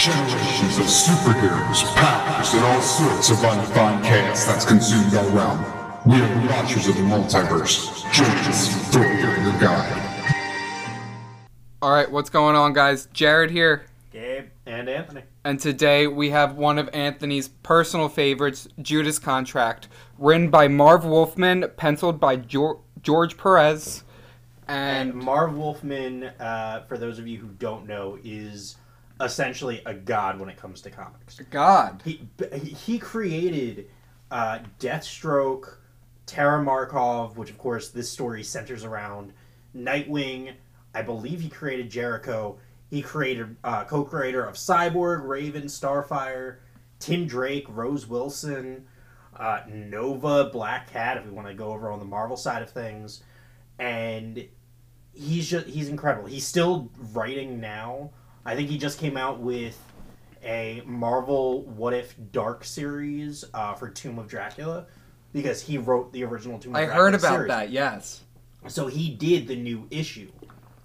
Generations of superheroes, powers, and all sorts of undefined chaos that's consumed our realm. We are the Watchers of the Multiverse. Join us for your guide. All right, what's going on, guys? Jared here, Gabe and Anthony. and today we have one of Anthony's personal favorites, Judas Contract, written by Marv Wolfman, penciled by George Perez, And and Marv Wolfman, uh, for those of you who don't know, is essentially a god when it comes to comics. A god. He he created uh, Deathstroke, Terra Markov, which of course this story centers around Nightwing. I believe he created Jericho. He created uh, co-creator of Cyborg, Raven, Starfire, Tim Drake, Rose Wilson, uh, Nova, Black Cat. If we want to go over on the Marvel side of things, and he's just he's incredible. He's still writing now. I think he just came out with a Marvel What If Dark series uh, for Tomb of Dracula because he wrote the original Tomb of Dracula. I heard about series. that, yes. So he did the new issue,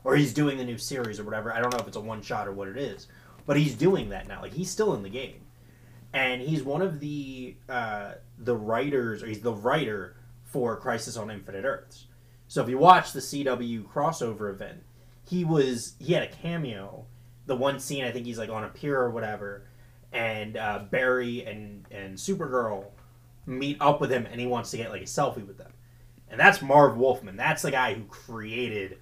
or he's doing the new series or whatever. I don't know if it's a one shot or what it is, but he's doing that now. Like he's still in the game, and he's one of the uh, the writers, or he's the writer for Crisis on Infinite Earths. So if you watch the CW crossover event, he was he had a cameo. The one scene I think he's like on a pier or whatever, and uh, Barry and and Supergirl meet up with him, and he wants to get like a selfie with them. And that's Marv Wolfman. That's the guy who created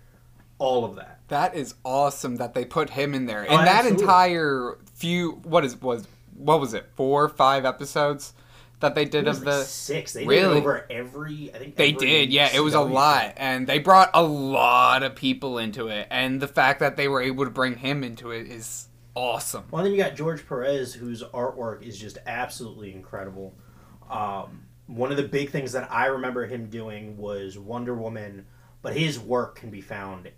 all of that. That is awesome that they put him in there. Oh, In that entire few, what is was what was it? Four, five episodes that they did of like the. six. They Really? over every. I think They did, yeah. It was a lot, show. and they brought a lot of people into it, and the fact that they were able to bring him into it is awesome. Well, then you got George Perez, whose artwork is just absolutely incredible. Um, one of the big things that I remember him doing was Wonder Woman, but his work can be found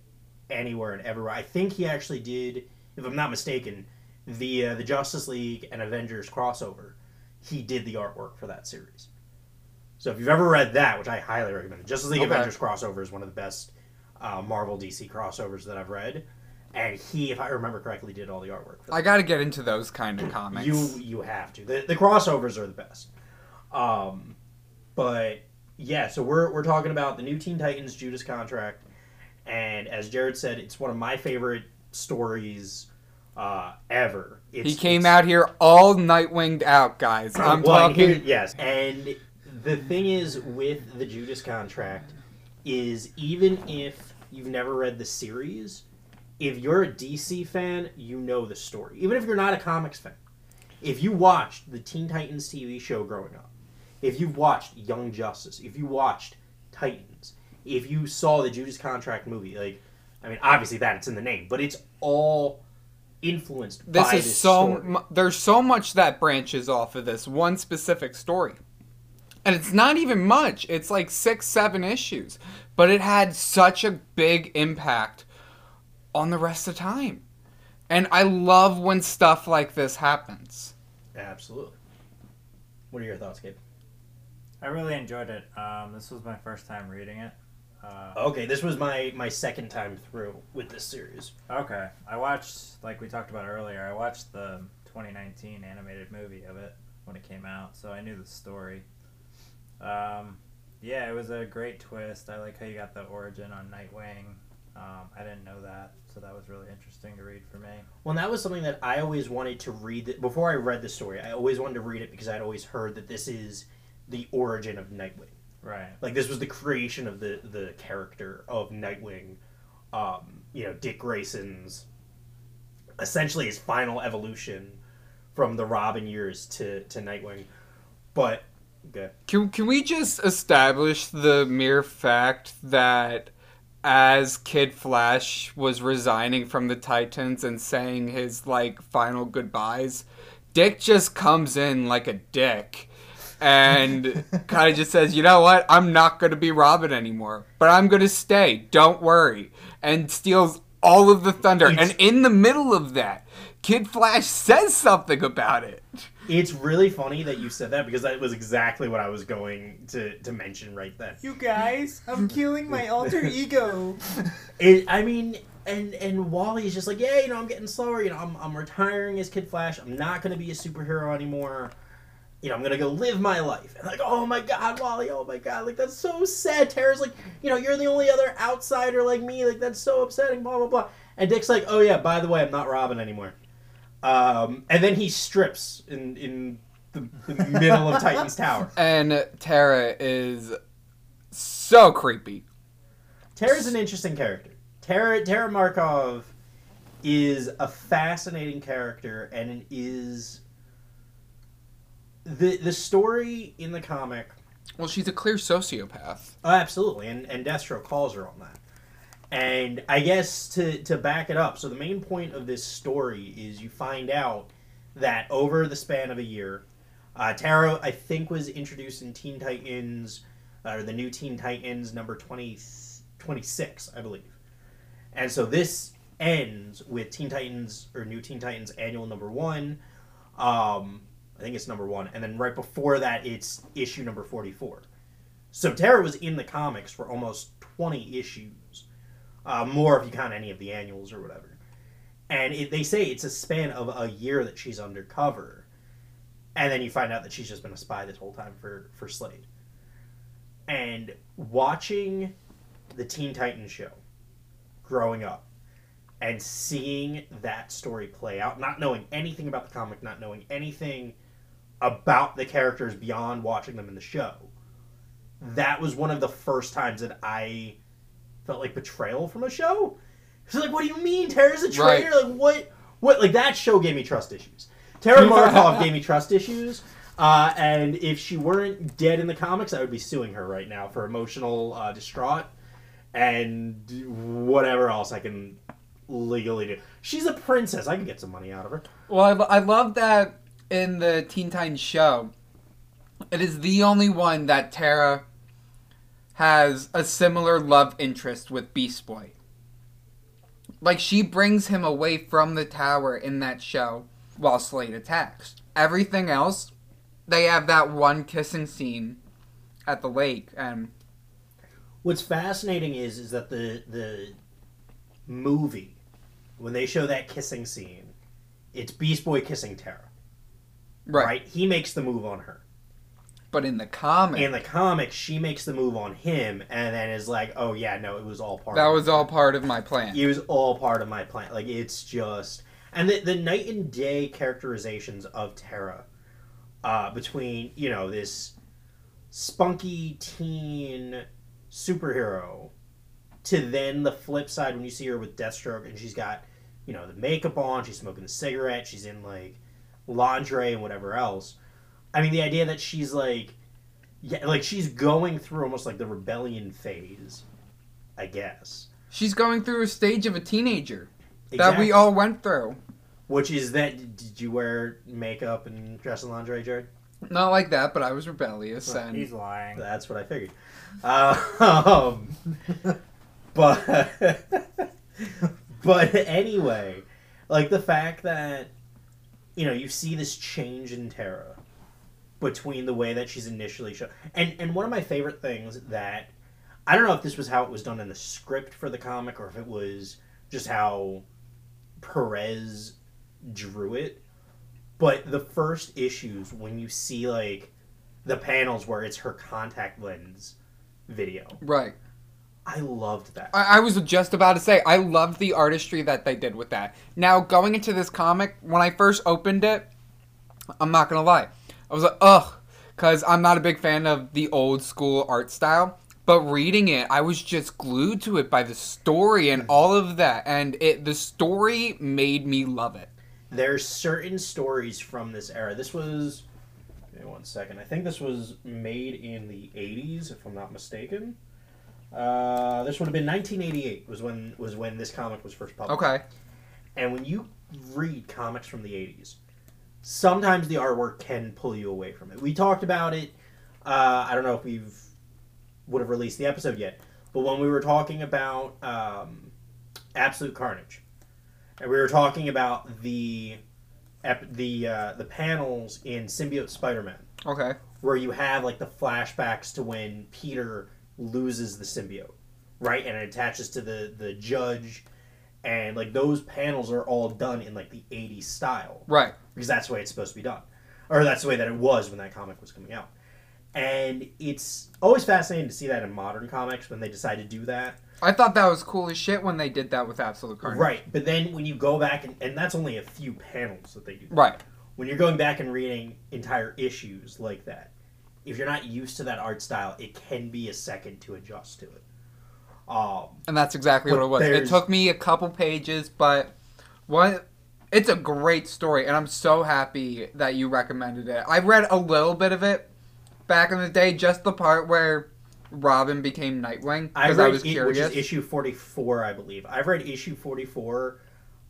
anywhere and everywhere. I think he actually did, if I'm not mistaken, the uh, the Justice League and Avengers crossover. He did the artwork for that series. So if you've ever read that, which I highly recommend, the Justice League Okay. Avengers crossover is one of the best uh, Marvel DC crossovers that I've read. And he, if I remember correctly, did all the artwork. For. I got to get into those kind of comics. You you have to. The, the crossovers are the best. Um, but yeah, so we're we're talking about the new Teen Titans Judas contract, and as Jared said, it's one of my favorite stories uh, ever. It's, he came out here all Nightwinged out, guys. I'm well, talking. here- yes, and the thing is with the Judas contract is even if you've never read the series, if you're a DC fan, you know the story. Even if you're not a comics fan, if you watched the Teen Titans TV show growing up, if you've watched Young Justice, if you watched Titans, if you saw the Judas contract movie, like I mean, obviously that it's in the name, but it's all influenced this by is this so story. mu- there's so much that branches off of this one specific story and it's not even much it's like six seven issues but it had such a big impact on the rest of time and i love when stuff like this happens Absolutely. What are your thoughts, Gabe? I really enjoyed it. Um, this was my first time reading it. Uh, Okay, this was my my second time through with this series. okay, I watched, like we talked about earlier, I watched the 2019 animated movie of it when it came out, so I knew the story. Um, yeah, it was a great twist. I like how you got the origin on Nightwing. Um, I didn't know that, so that was really interesting to read for me. Well, that was something that I always wanted to read. That, before I read the story, I always wanted to read it because I'd always heard that this is the origin of Nightwing. Right. Like this was the creation of the the character of Nightwing. Um, you know, Dick Grayson's essentially his final evolution from the Robin years to to Nightwing. But okay. can, can we just establish the mere fact that as kid flash was resigning from the titans and saying his like final goodbyes dick just comes in like a dick and kind of just says, "You know what? I'm not going to be Robin anymore, but I'm going to stay. Don't worry." And steals all of the thunder. It's- and in the middle of that, Kid Flash says something about it. It's really funny that you said that because that was exactly what I was going to, to mention right then. You guys, I'm killing my alter ego. It, I mean, and and Wally's just like, yeah, you know, I'm getting slower. You know, I'm, I'm retiring as Kid Flash. I'm not gonna be a superhero anymore. You know, I'm gonna go live my life. And like, oh my God, Wally, oh my God, like that's so sad. Tara's like, you know, you're the only other outsider like me. Like that's so upsetting. Blah blah blah. And Dick's like, oh yeah, by the way, I'm not Robin anymore. Um, and then he strips in in the, the middle of Titan's Tower. And Tara is so creepy. Tara's an interesting character. Tara Tara Markov is a fascinating character and it is the the story in the comic Well, she's a clear sociopath. oh, absolutely and and Deathstroke calls her on that. And I guess to to back it up, so the main point of this story is you find out that over the span of a year, uh, Tara I think was introduced in Teen Titans uh, or the new Teen Titans number 20, 26, I believe. And so this ends with Teen Titans or New Teen Titans annual number one. Um, I think it's number one, and then right before that, it's issue number forty-four. So Tara was in the comics for almost twenty issues, uh, more if you count any of the annuals or whatever. And it, they say it's a span of a year that she's undercover, and then you find out that she's just been a spy this whole time for for Slade. And watching the Teen Titans show growing up and seeing that story play out, not knowing anything about the comic, not knowing anything about the characters beyond watching them in the show, that was one of the first times that I felt like betrayal from a show. It's like, what do you mean Tara's a traitor? Like what? What? Like that show gave me trust issues. Tara Markov gave me trust issues. Uh, and if she weren't dead in the comics, I would be suing her right now for emotional uh, distraught and whatever else I can legally do. She's a princess. I can get some money out of her. Well, I, I love that in the Teen Titans show, it is the only one that Tara has a similar love interest with Beast Boy. Like, she brings him away from the tower in that show while Slade attacks. Everything else, they have that one kissing scene at the lake, and What's fascinating is is that the the movie when they show that kissing scene, it's Beast Boy kissing Tara. Right. Right? He makes the move on her. But in the comic, In the comic, she makes the move on him, and then is like, "Oh yeah, no, it was all part." that of was all part of my plan. It was all part of my plan. Like it's just and the the night and day characterizations of Tara, uh, between you know this spunky teen superhero, to then the flip side when you see her with Deathstroke and she's got you know the makeup on, she's smoking a cigarette, she's in like lingerie and whatever else. I mean, the idea that she's like, yeah, like she's going through almost like the rebellion phase, I guess. She's going through a stage of a teenager that we all went through. Which is that? Did you wear makeup and dress in lingerie, Jared? Not like that, but I was rebellious Well, and He's lying. That's what I figured. Uh, um, but but anyway, like the fact that you know you see this change in Tara between the way that she's initially shown, and and one of my favorite things that I don't know if this was how it was done in the script for the comic or if it was just how Perez drew it, but the first issues when you see like the panels where it's her contact lens video. right. I loved that. I, I was just about to say I loved the artistry that they did with that. Now going into this comic, when I first opened it, I'm not gonna lie, I was like, ugh, because I'm not a big fan of the old school art style. But reading it, I was just glued to it by the story and all of that, and it the story made me love it. There's certain stories from this era. This was give me one second. I think this was made in the 80s, if I'm not mistaken. Uh, this would have been 1988 was when was when this comic was first published. Okay. And when you read comics from the 80s, sometimes the artwork can pull you away from it. We talked about it. Uh, I don't know if we've would have released the episode yet, but when we were talking about um, Absolute Carnage, and we were talking about the ep- the uh, the panels in Symbiote Spider-Man Okay. where you have like the flashbacks to when Peter loses the symbiote, right? And it attaches to the the judge, and like those panels are all done in like the '80s style Right. because that's the way it's supposed to be done, or that's the way that it was when that comic was coming out. And it's always fascinating to see that in modern comics when they decide to do that. I thought that was cool as shit when they did that with Absolute Carnage. Right, but then when you go back and, and that's only a few panels that they do. That. Right. When you're going back and reading entire issues like that, if you're not used to that art style, it can be a second to adjust to it. Um, And that's exactly what it was. It took me a couple pages, but what it's a great story and I'm so happy that you recommended it. I read a little bit of it back in the day, just the part where Robin became Nightwing I because read I, was it, which curious. is issue 44, I believe. I've read issue 44,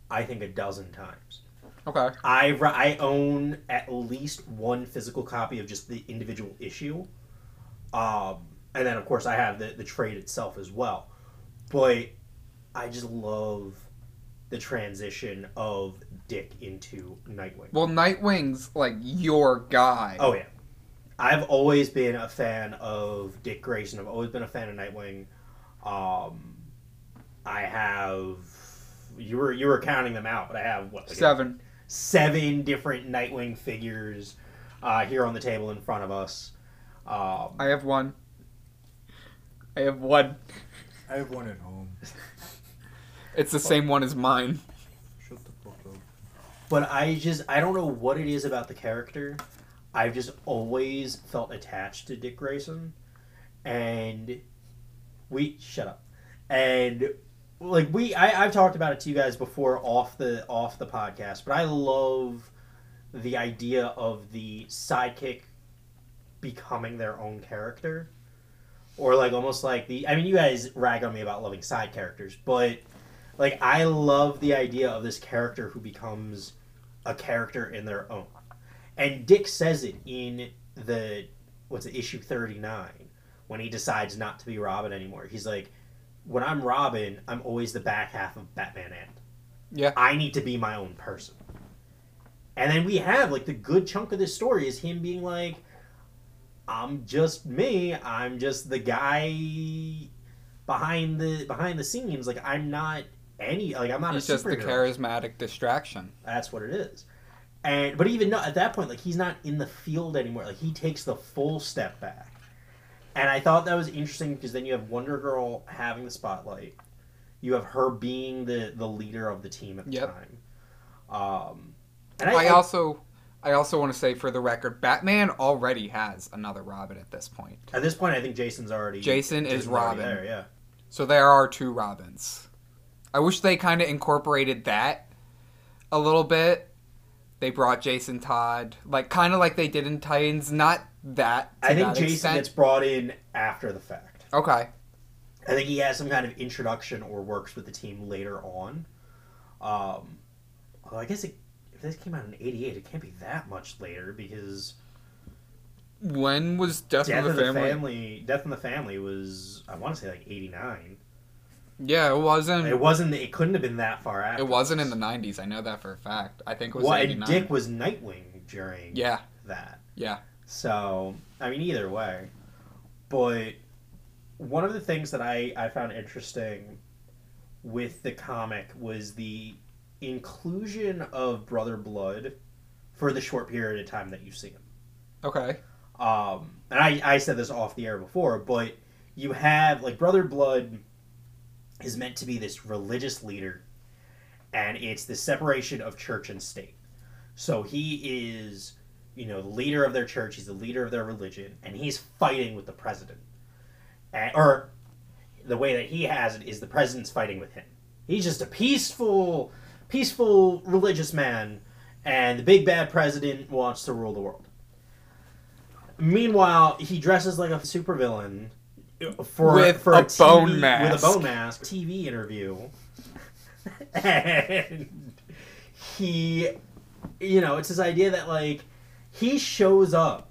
I think a dozen times. Okay. I I own at least one physical copy of just the individual issue, um, and then of course I have the the trade itself as well. But I just love the transition of Dick into Nightwing. Well, Nightwing's like your guy. Oh yeah, I've always been a fan of Dick Grayson. I've always been a fan of Nightwing. Um, I have you were you were counting them out, but I have what like, Seven. Seven different Nightwing figures uh, here on the table in front of us. Um, I have one. I have one. I have one at home. It's the same one as mine. Shut the fuck up. but I just I don't know what it is about the character. I've just always felt attached to Dick Grayson, and we shut up. And like we, I, I've talked about it to you guys before off the off the podcast, but I love the idea of the sidekick becoming their own character, or like almost like the. I mean, you guys rag on me about loving side characters, but like I love the idea of this character who becomes a character in their own. And Dick says it in the what's it, issue 39 when he decides not to be Robin anymore. He's like when I'm Robin, I'm always the back half of Batman and Yeah. I need to be my own person. And then we have like the good chunk of this story is him being like I'm just me. I'm just the guy behind the behind the scenes. Like I'm not any like I'm not He's a just the charismatic distraction. That's what it is. And but even no, at that point, like he's not in the field anymore. Like he takes the full step back. And I thought that was interesting because then you have Wonder Girl having the spotlight. You have her being the the leader of the team at the Yep. time. Um, and I also I also want to say for the record, Batman already has another Robin at this point. at this point, I think Jason's already Jason is Jason's already Robin. There, yeah. So there are two Robins. I wish they kind of incorporated that a little bit. They brought Jason Todd, like kind of like they did in Titans. Not that. I think that Jason extent. gets brought in after the fact. Okay. I think he has some kind of introduction or works with the team later on. Um, well, I guess it, if this came out in '88, it can't be that much later because When was Death, Death of the Family? Death in the Family was I want to say like '89. Yeah, it wasn't. It wasn't. It couldn't have been that far after. It wasn't in the '90s. I know that for a fact. I think it was Well, and '89. Dick was Nightwing during Yeah. that. Yeah. So I mean, either way, but one of the things that I I found interesting with the comic was the inclusion of Brother Blood for the short period of time that you see him. Okay. Um, and I, I said this off the air before, but you have like Brother Blood is meant to be this religious leader, and it's the separation of church and state. So he is, you know, the leader of their church. He's the leader of their religion, and he's fighting with the president, and, or the way that he has it is the president's fighting with him. He's just a peaceful, peaceful religious man, and the big bad president wants to rule the world. Meanwhile, he dresses like a supervillain for With for a TV bone with mask. a bone mask TV interview, and he, you know, it's his idea that like he shows up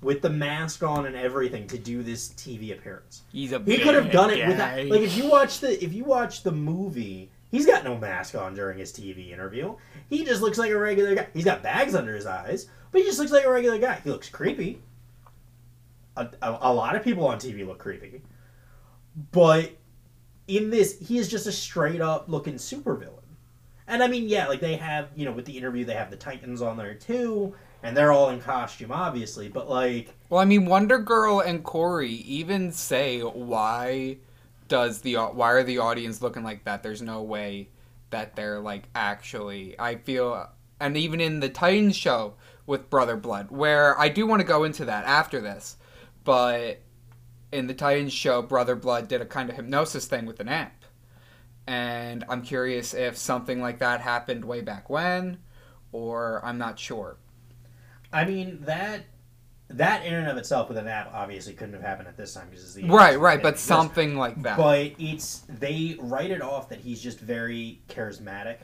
with the mask on and everything to do this TV appearance. He's a. He could have done it guy. without like if you watch the if you watch the movie He's got no mask on during his TV interview. He just looks like a regular guy. He's got bags under his eyes, but he just looks like a regular guy. He looks creepy. A, a, a lot of people on TV look creepy. But in this, he is just a straight up looking supervillain. And I mean, yeah, like they have, you know, with the interview, they have the Titans on there too, and they're all in costume, obviously, but like. Well, I mean, Wonder Girl and Kory even say why does the why are the audience looking like that? There's no way that they're like actually. I feel, and even in the Titans show with Brother Blood, where I do want to go into that after this, but in the Titans show, Brother Blood did a kind of hypnosis thing with an amp, and I'm curious if something like that happened way back when, or I'm not sure. I mean that that in and of itself with an app obviously couldn't have happened at this time because it's the Right, right, but something like that. But it's they write it off that he's just very charismatic,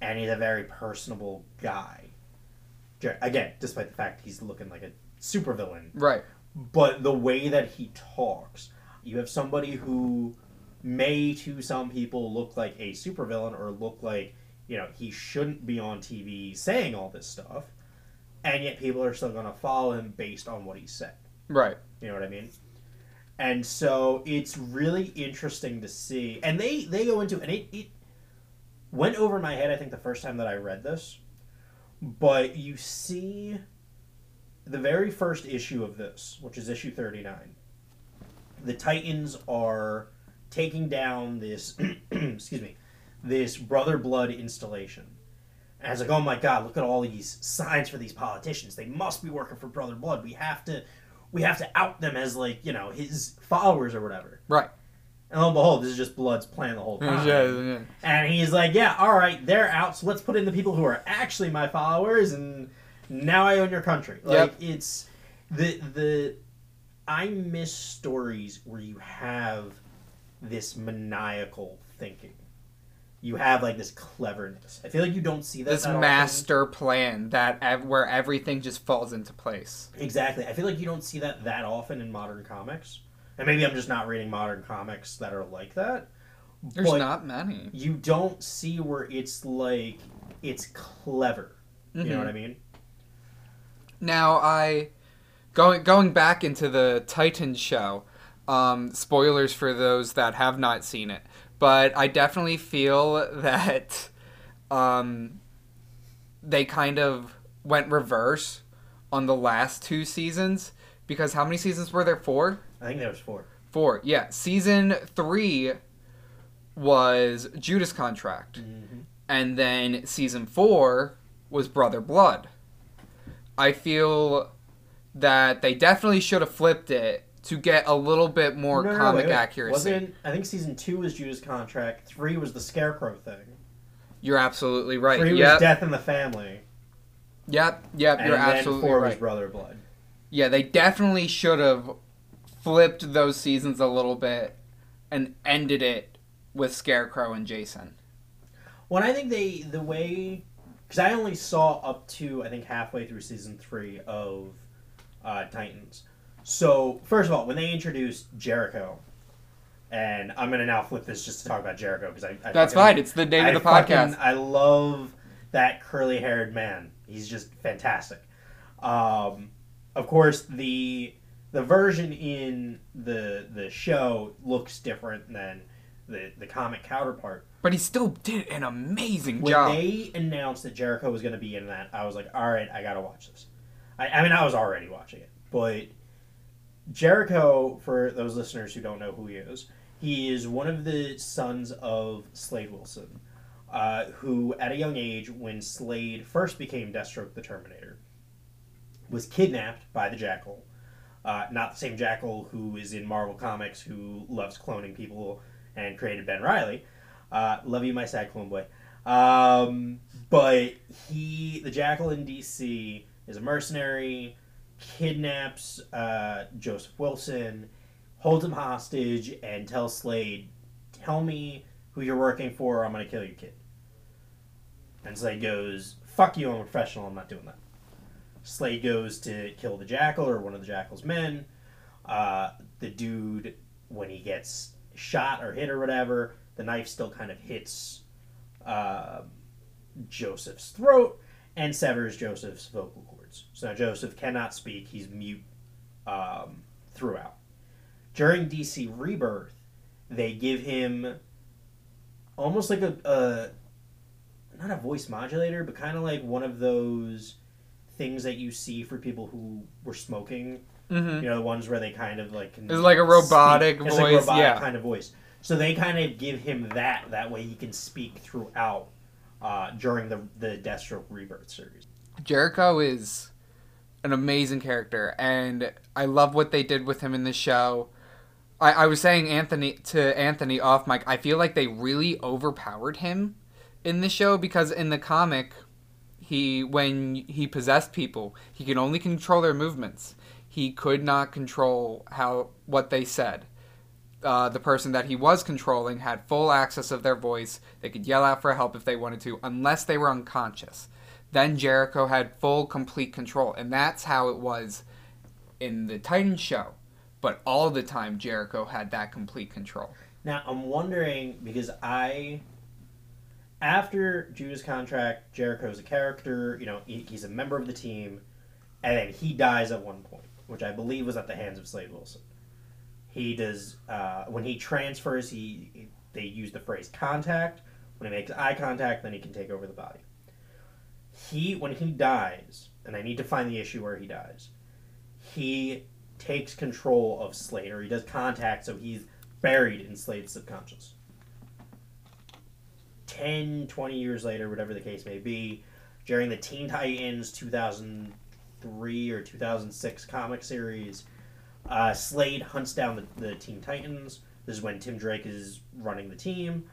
and he's a very personable guy. Again, despite the fact he's looking like a supervillain, right. but the way that he talks, you have somebody who may to some people look like a supervillain or look like you know he shouldn't be on TV saying all this stuff, and yet people are still going to follow him based on what he said. Right. You know what I mean? And so it's really interesting to see. And they they go into and it, it went over my head I think the first time that I read this. But you see the very first issue of this, which is issue 39. The Titans are taking down this excuse me, this Brother Blood installation. And I was like, oh my god, look at all these signs for these politicians. They must be working for Brother Blood. We have to we have to out them as like, you know, his followers or whatever. Right. And lo and behold, this is just Blood's plan the whole time. Yeah, yeah. And he's like, yeah, all right, they're out, so let's put in the people who are actually my followers, and now I own your country. Like, it's the the I miss stories where you have this maniacal thinking. You have like this cleverness. I feel like you don't see that this that often. master plan that ev- where everything just falls into place. Exactly. I feel like you don't see that that often in modern comics. And maybe I'm just not reading modern comics that are like that. There's but not many. You don't see where it's like it's clever. You know Mhm. what I mean? Now I going going back into the Titan show. Um, spoilers for those that have not seen it, but I definitely feel that um, they kind of went reverse on the last two seasons because how many seasons were there? Four. I think there was four. Four. Yeah. Season three was Judas Contract. And then season four was Brother Blood. I feel that they definitely should have flipped it to get a little bit more No, no, no, comic wait, wait. accuracy. Wasn't I think season two was Judas contract. Three was the Scarecrow thing. You're absolutely right. Three was Death in the Family. Yep. Yep. And You're then absolutely four was. Brother Blood. Yeah, they definitely should have flipped those seasons a little bit and ended it with Scarecrow and Jason. When I think they the way because I only saw up to I think halfway through season three of uh, Titans. So first of all, when they introduced Jericho, and I'm gonna now flip this just to talk about Jericho because I, I That's fucking- fine. It's the name I of the fucking- podcast. I love that curly haired man. He's just fantastic. Um, of course, the the version in the the show looks different than the the comic counterpart. But he still did an amazing When job. When they announced that Jericho was going to be in that, I was like, all right, I got to watch this. I, I mean, I was already watching it, but Jericho, for those listeners who don't know who he is, he is one of the sons of Slade Wilson, uh, who, at a young age, when Slade first became Deathstroke the Terminator, was kidnapped by the Jackal. Uh, not the same Jackal who is in Marvel Comics, who loves cloning people and created Ben Reilly. Uh, love you, my sad clone boy. Um, but he, the Jackal in DC, is a mercenary, kidnaps uh, Joseph Wilson, holds him hostage, and tells Slade, "Tell me who you're working for, or I'm gonna kill your kid." And Slade goes, "Fuck you, I'm a professional. I'm not doing that." Slade goes to kill the Jackal or one of the Jackal's men. Uh, the dude, when he gets shot or hit or whatever, the knife still kind of hits uh, Joseph's throat and severs Joseph's vocal cords. So now Joseph cannot speak; he's mute um, throughout. During DC Rebirth, they give him almost like a, a not a voice modulator, but kind of like one of those things that you see for people who were smoking. Mm-hmm. You know, the ones where they kind of like can It's like a robotic. It's like a voice, robotic yeah. kind of voice. So they kind of give him that. That way he can speak throughout uh, during the the Deathstroke Rebirth series. Jericho is an amazing character, and I love what they did with him in the show. I, I was saying Anthony to Anthony off mic. I feel like they really overpowered him in the show because in the comic, he when he possessed people, he could only control their movements. He could not control how what they said. Uh, the person that he was controlling had full access of their voice. They could yell out for help if they wanted to, unless they were unconscious. Then Jericho had full, complete control, and that's how it was in the Titan show. But all the time, Jericho had that complete control. Now I'm wondering because I, after Judas contract, Jericho's a character. You know, he, he's a member of the team, and then he dies at one point, which I believe was at the hands of Slade Wilson. He does uh, when he transfers. He they use the phrase contact. When he makes eye contact, then he can take over the body. He when he dies, and I need to find the issue where he dies. He takes control of Slade, or he does contact, so he's buried in Slade's subconscious. 10, 20 years later, whatever the case may be, during the Teen Titans 2003 or 2006 comic series, uh, Slade hunts down the, the Teen Titans. This is when Tim Drake is running the team.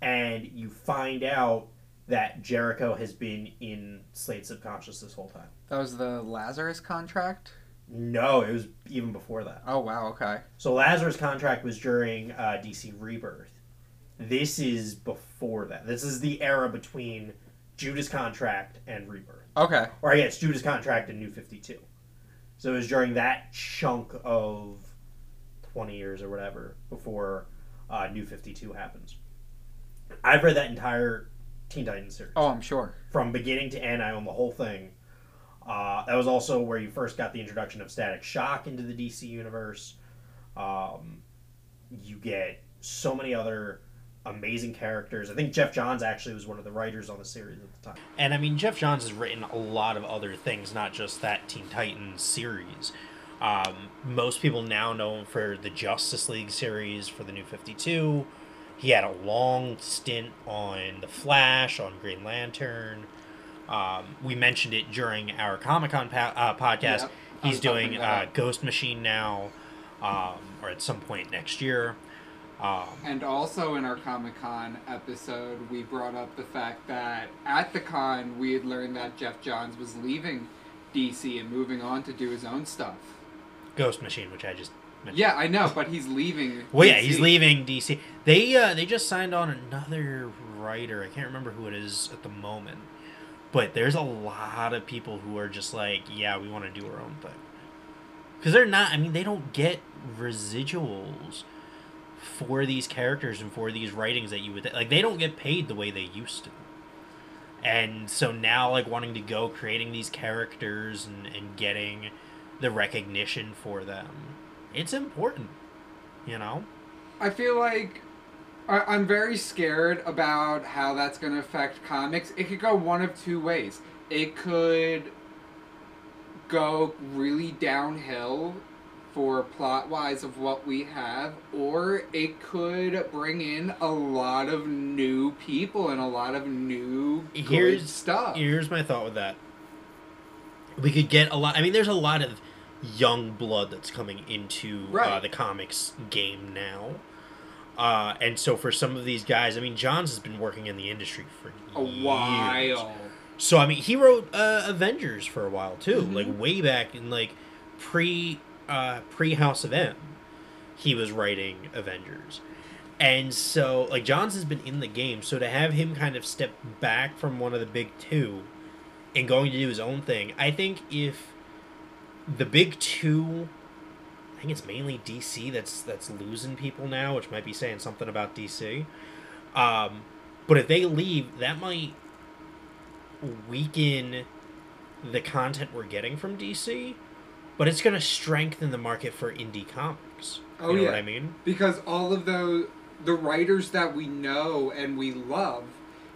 And you find out that Jericho has been in Slade's subconscious this whole time. That was the Lazarus contract? No, it was even before that. Oh, wow, okay. So Lazarus' contract was during uh, DC Rebirth. This is before that. This is the era between Judas contract and Rebirth, Okay. or I guess Judas contract and New Fifty Two. So it was during that chunk of twenty years or whatever before uh, New Fifty Two happens. I've read that entire Teen Titans series Oh, I'm sure. from beginning to end. I own the whole thing. Uh, that was also where you first got the introduction of Static Shock into the DC universe. Um, you get so many other amazing characters. I think Geoff Johns actually was one of the writers on the series at the time. And I mean, Geoff Johns has written a lot of other things, not just that Teen Titans series. Um, most people now know him for the Justice League series for the New 52. He had a long stint on The Flash, on Green Lantern. Um, we mentioned it during our Comic Con uh, podcast. Yep. He's doing uh. Ghost Machine now, um, or at some point next year. Um, And also in our Comic Con episode, we brought up the fact that at the con, we had learned that Geoff Johns was leaving DC and moving on to do his own stuff. Ghost Machine, which I just. Yeah, I know, but he's leaving. Well, yeah, he's leaving DC. They uh, they just signed on another writer. I can't remember who it is at the moment, but there's a lot of people who are just like, yeah, we want to do our own thing, because they're not. I mean, they don't get residuals for these characters and for these writings that you would like. They don't get paid the way they used to. And so now, like wanting to go creating these characters and, and getting the recognition for them, it's important, you know. I feel like I, I'm very scared about how that's going to affect comics. It could go one of two ways. It could go really downhill for plot wise of what we have, or it could bring in a lot of new people and a lot of new good Here's- stuff. Here's my thought with that. We could get a lot. I mean, there's a lot of young blood that's coming into uh, the comics game now. Uh, and so for some of these guys, I mean, Johns has been working in the industry for a years. while. So I mean, he wrote uh, Avengers for a while too, Mhm. like way back in like pre uh, pre House of M. He was writing Avengers, and so like Johns has been in the game. So to have him kind of step back from one of the big two, and going to do his own thing, I think if the big two, I think it's mainly DC that's that's losing people now, which might be saying something about DC. Um, but if they leave, that might weaken the content we're getting from DC, but it's going to strengthen the market for indie comics. Oh, you know yeah. what I mean? because all of those the writers that we know and we love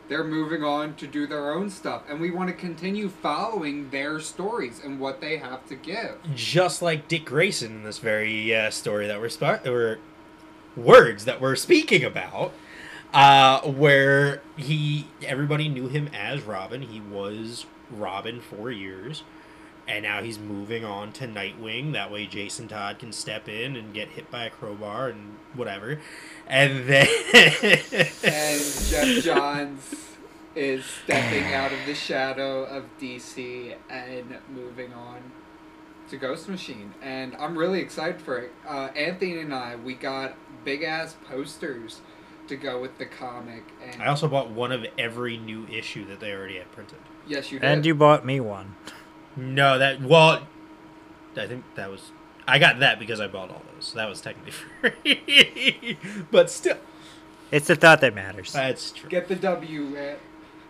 they're moving on to do their own stuff and we want to continue following their stories and what they have to give Just like Dick Grayson in this very uh, story that we're sp- or words that we're speaking about, uh, where he everybody knew him as Robin. He was Robin for years, and now he's moving on to Nightwing. That way, Jason Todd can step in and get hit by a crowbar and whatever, and then and Geoff Johns is stepping out of the shadow of DC and moving on to Ghost Machine, and I'm really excited for it. Uh, Anthony and I, we got big ass posters to go with the comic, and I also bought one of every new issue that they already had printed. yes, you did. And you bought me one. No, that well, I think that was I got that because I bought all those. That was technically free, but still, It's the thought that matters. that's true. get the W. Man.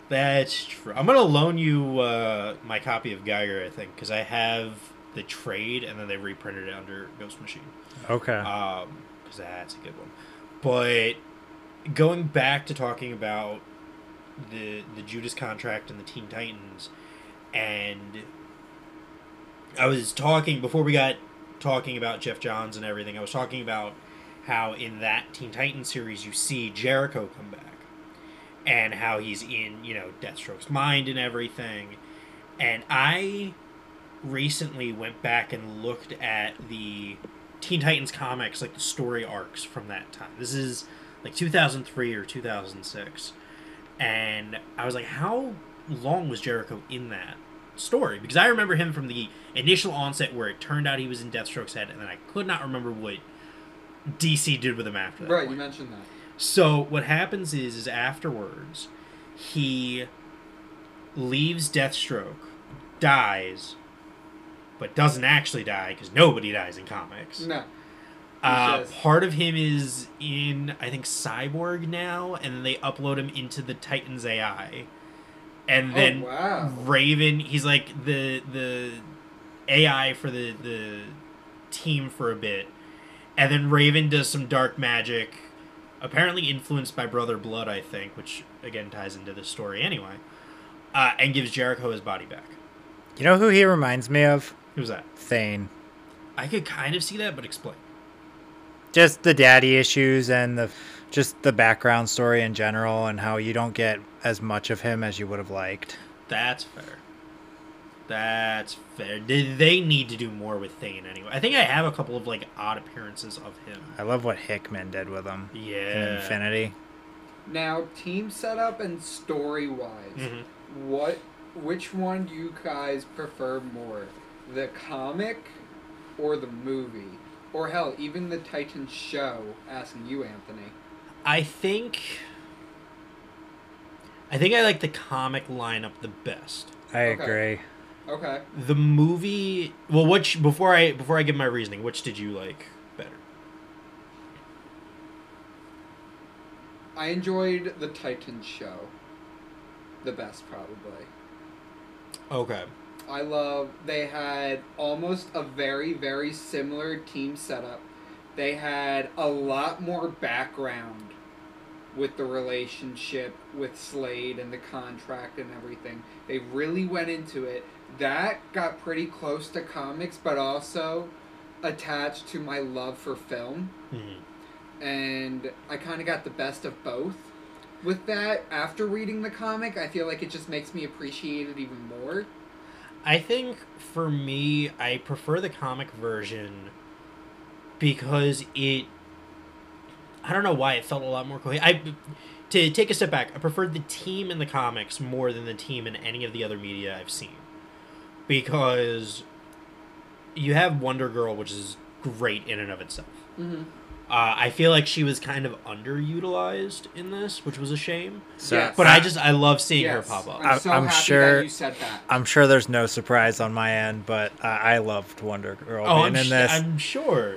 That's true. I'm gonna loan you uh, my copy of Geiger, I think, because I have the trade, and then they reprinted it under Ghost Machine. Okay. Um, because that's a good one. But going back to talking about the the Judas contract and the Teen Titans, and I was talking before we got talking about Geoff Johns and everything. I was talking about how in that Teen Titans series you see Jericho come back, and how he's in you know Deathstroke's mind and everything, and I recently went back and looked at the Teen Titans comics, like the story arcs from that time. This is like 2003 or 2006. And I was like, how long was Jericho in that story? Because I remember him from the initial onset where it turned out he was in Deathstroke's head, and then I could not remember what DC did with him after that. Right, you mentioned that. So what happens is, is afterwards, he leaves Deathstroke, dies, but doesn't actually die because nobody dies in comics. No. Uh, part of him is in, I think, Cyborg now, and then they upload him into the Titans AI, and then oh, wow. Raven, he's like the the AI for the the team for a bit, and then Raven does some dark magic, apparently influenced by Brother Blood, I think, which again ties into the story anyway, uh, and gives Jericho his body back. you know who he reminds me of? Who's that? Thane. I could kind of see that, but explain. Just the daddy issues and the just the background story in general and how you don't get as much of him as you would have liked. That's fair. That's fair. Did they need to do more with Thane anyway? I think I have a couple of like odd appearances of him. I love what Hickman did with him in Yeah. Infinity. Now, team setup and story wise, Mhm. what, which one do you guys prefer more, the comic or the movie, or hell, even the Titans show? Asking you, Anthony. I think. I think I like the comic lineup the best. I Okay. agree. Okay. The movie, well, which before I before I give my reasoning, which did you like better? I enjoyed the Titans show. The best, probably. Okay. I love they had almost a very very similar team setup. They had a lot more background with the relationship with Slade and the contract and everything. They really went into it. That got pretty close to comics but also attached to my love for film Mhm. and I kind of got the best of both. With that, after reading the comic, I feel like it just makes me appreciate it even more. I think for me, I prefer the comic version because it. I don't know why it felt a lot more cohesive. I to take a step back, I preferred the team in the comics more than the team in any of the other media I've seen, because you have Wonder Girl, which is great in and of itself. Mm-hmm. Uh, I feel like she was kind of underutilized in this, which was a shame. So Yes. But I just I love seeing Yes, her pop up. I'm, I'm- so I'm happy sure- that you said that. I'm sure there's no surprise on my end, but uh, I loved Wonder Girl Oh, being I'm, in sh- this. I'm sure.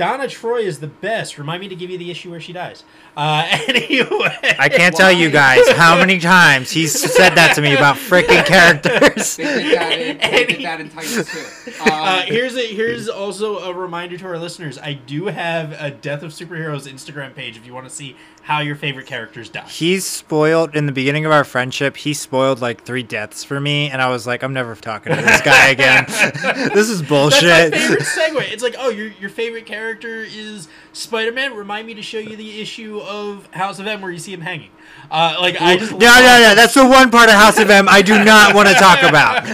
Donna Troy is the best. Remind me to give you the issue where she dies. Uh, anyway, I can't tell you guys how many times he's said that to me about freaking characters. They did that in, they did that in Titans too. Um, Uh, here's a here's also a reminder to our listeners. I do have a Death of Superheroes Instagram page if you want to see how your favorite characters die. He's spoiled in the beginning of our friendship. He spoiled like three deaths for me, and I was like, I'm never talking to this guy again. this is That's bullshit. my favorite segue. It's like, oh, your your favorite character is Spider Man. Remind me to show you the issue of House of M where you see him hanging. Uh, like I just No, no, no. That's the one part of House of M I do not want to talk about.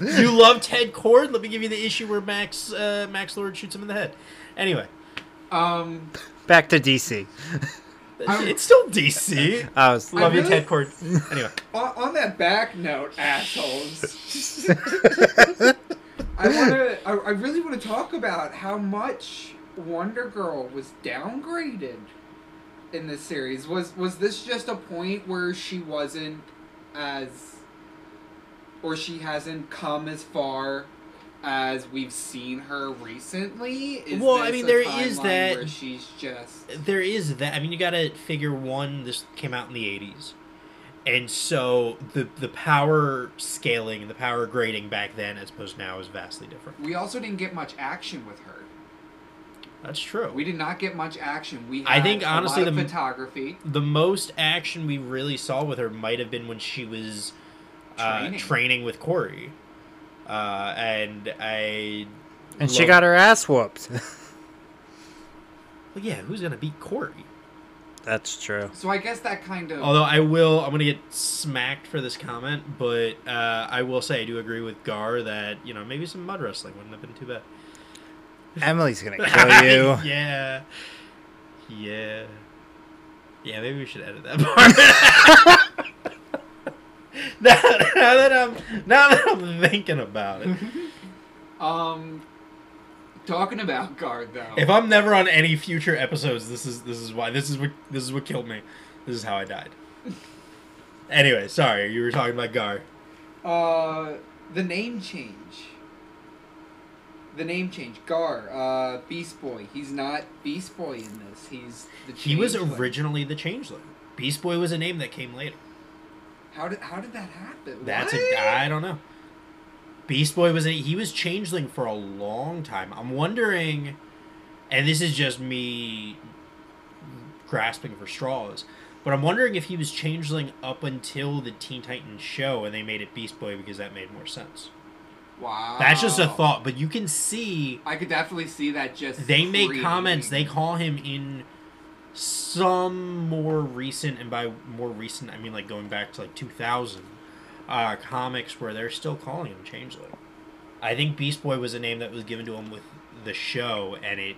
you love Ted Kord. Let me give you the issue where Max uh, Max Lord shoots him in the head. Anyway, um, Back to DC. I'm- it's still DC. I was I Love you, Ted Kord. Anyway, on, on that back note, assholes. I want to. I, I really want to talk about how much Wonder Girl was downgraded in this series. Was was this just a point where she wasn't as, or she hasn't come as far as we've seen her recently? Is Well, I mean, there is that- where she's just. there is that. I mean, you got to figure one. This came out in the '80s, and so the the power scaling and the power grading back then, as opposed to now, is vastly different. We also didn't get much action with her. That's true. We did not get much action. We had I think, honestly, the- photography. the most action we really saw with her might have been when she was uh, Training. training. with Kory, uh, and I. and she got her ass whooped. Well, yeah, who's gonna beat Kory? That's true. So I guess that kind of. Although I will, I'm gonna get smacked for this comment, but uh, I will say I do agree with Gar that you know maybe some mud wrestling wouldn't have been too bad. Emily's gonna kill you. yeah. Yeah. Yeah, maybe we should edit that part. now, now that I'm now that I'm thinking about it. um, talking about Gar though. If I'm never on any future episodes, this is this is why this is what this is what killed me. This is how I died. anyway, sorry, you were talking about Gar. uh, the name change. The name change. Gar, uh, Beast Boy. He's not Beast Boy in this. He's the. He was originally the Changeling. Beast Boy was a name that came later. How did how did that happen? That's What? a I don't know. Beast Boy was a, he was changeling for a long time. I'm wondering, and this is just me grasping for straws, but I'm wondering if he was changeling up until the Teen Titans show and they made it Beast Boy because that made more sense. Wow. That's just a thought, but you can see I could definitely see that. Just they make comments. They call him in some more recent, and by more recent I mean like going back to like 2000 uh, comics where they're still calling him Changeling. I think Beast Boy was a name that was given to him with the show, and it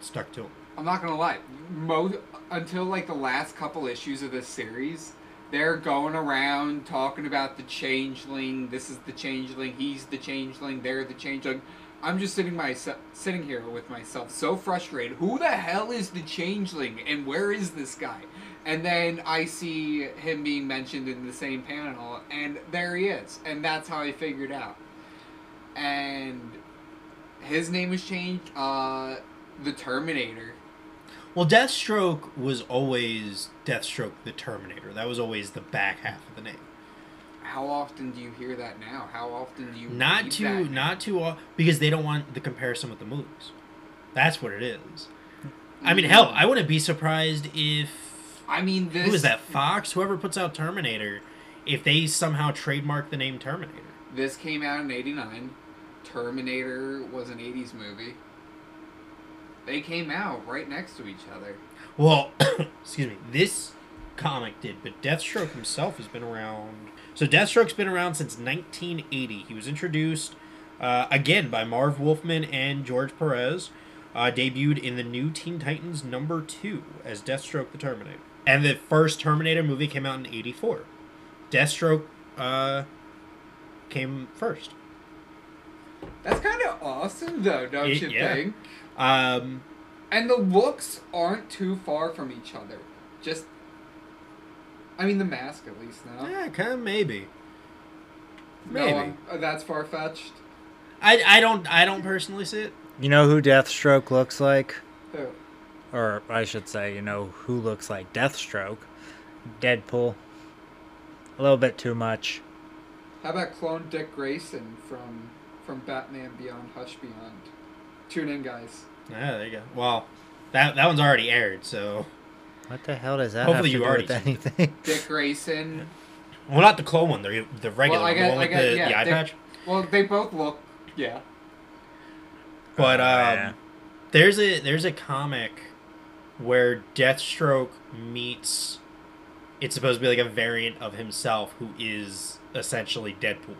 stuck to him. I'm not gonna lie. Mo- until like the last couple issues of this series, they're going around talking about the changeling. This is the changeling. He's the changeling. They're the changeling. I'm just sitting myself, sitting here with myself, so frustrated. Who the hell is the changeling, and where is this guy? And then I see him being mentioned in the same panel, and there he is, and that's how I figured out. And his name was changed. Uh, the Terminator. Well, Deathstroke was always Deathstroke the Terminator. That was always the back half of the name. How often do you hear that now? How often do you Not too, not too, often because they don't want the comparison with the movies. That's what it is. I mean, hell, I wouldn't be surprised if I mean, this who is that Fox, whoever puts out Terminator, if they somehow trademark the name Terminator. This came out in '89. Terminator was an '80s movie. They came out right next to each other. Well, excuse me, this comic did, but Deathstroke himself has been around. So Deathstroke's been around since 1980. He was introduced uh, again by Marv Wolfman and George Perez. Uh, debuted in the new Teen Titans number two as Deathstroke the Terminator, and the first Terminator movie came out in '84. Deathstroke uh, came first. That's kind of awesome, though, don't It- you yeah. think? Um, And the looks aren't too far from each other. Just, I mean, the mask at least. now. yeah, kind of maybe. Maybe. I'm- uh, that's far fetched. I, I don't I don't personally see it. You know who Deathstroke looks like? Who? Or I should say, you know who looks like Deathstroke? Deadpool. A little bit too much. How about clone Dick Grayson from from Batman Beyond Hush Beyond? Tune in, guys. Yeah, there you go. Well, that that one's already aired, so What the hell does that Hopefully have to you do already with seen it. anything? Dick Grayson. well, not the clone one, the the regular Well, I one, the got- one I with got- the, yeah, the eye they- patch. Well, they both look. Yeah. But Oh, um, yeah. there's a there's a comic where Deathstroke meets. It's supposed to be like a variant of himself who is essentially Deadpool,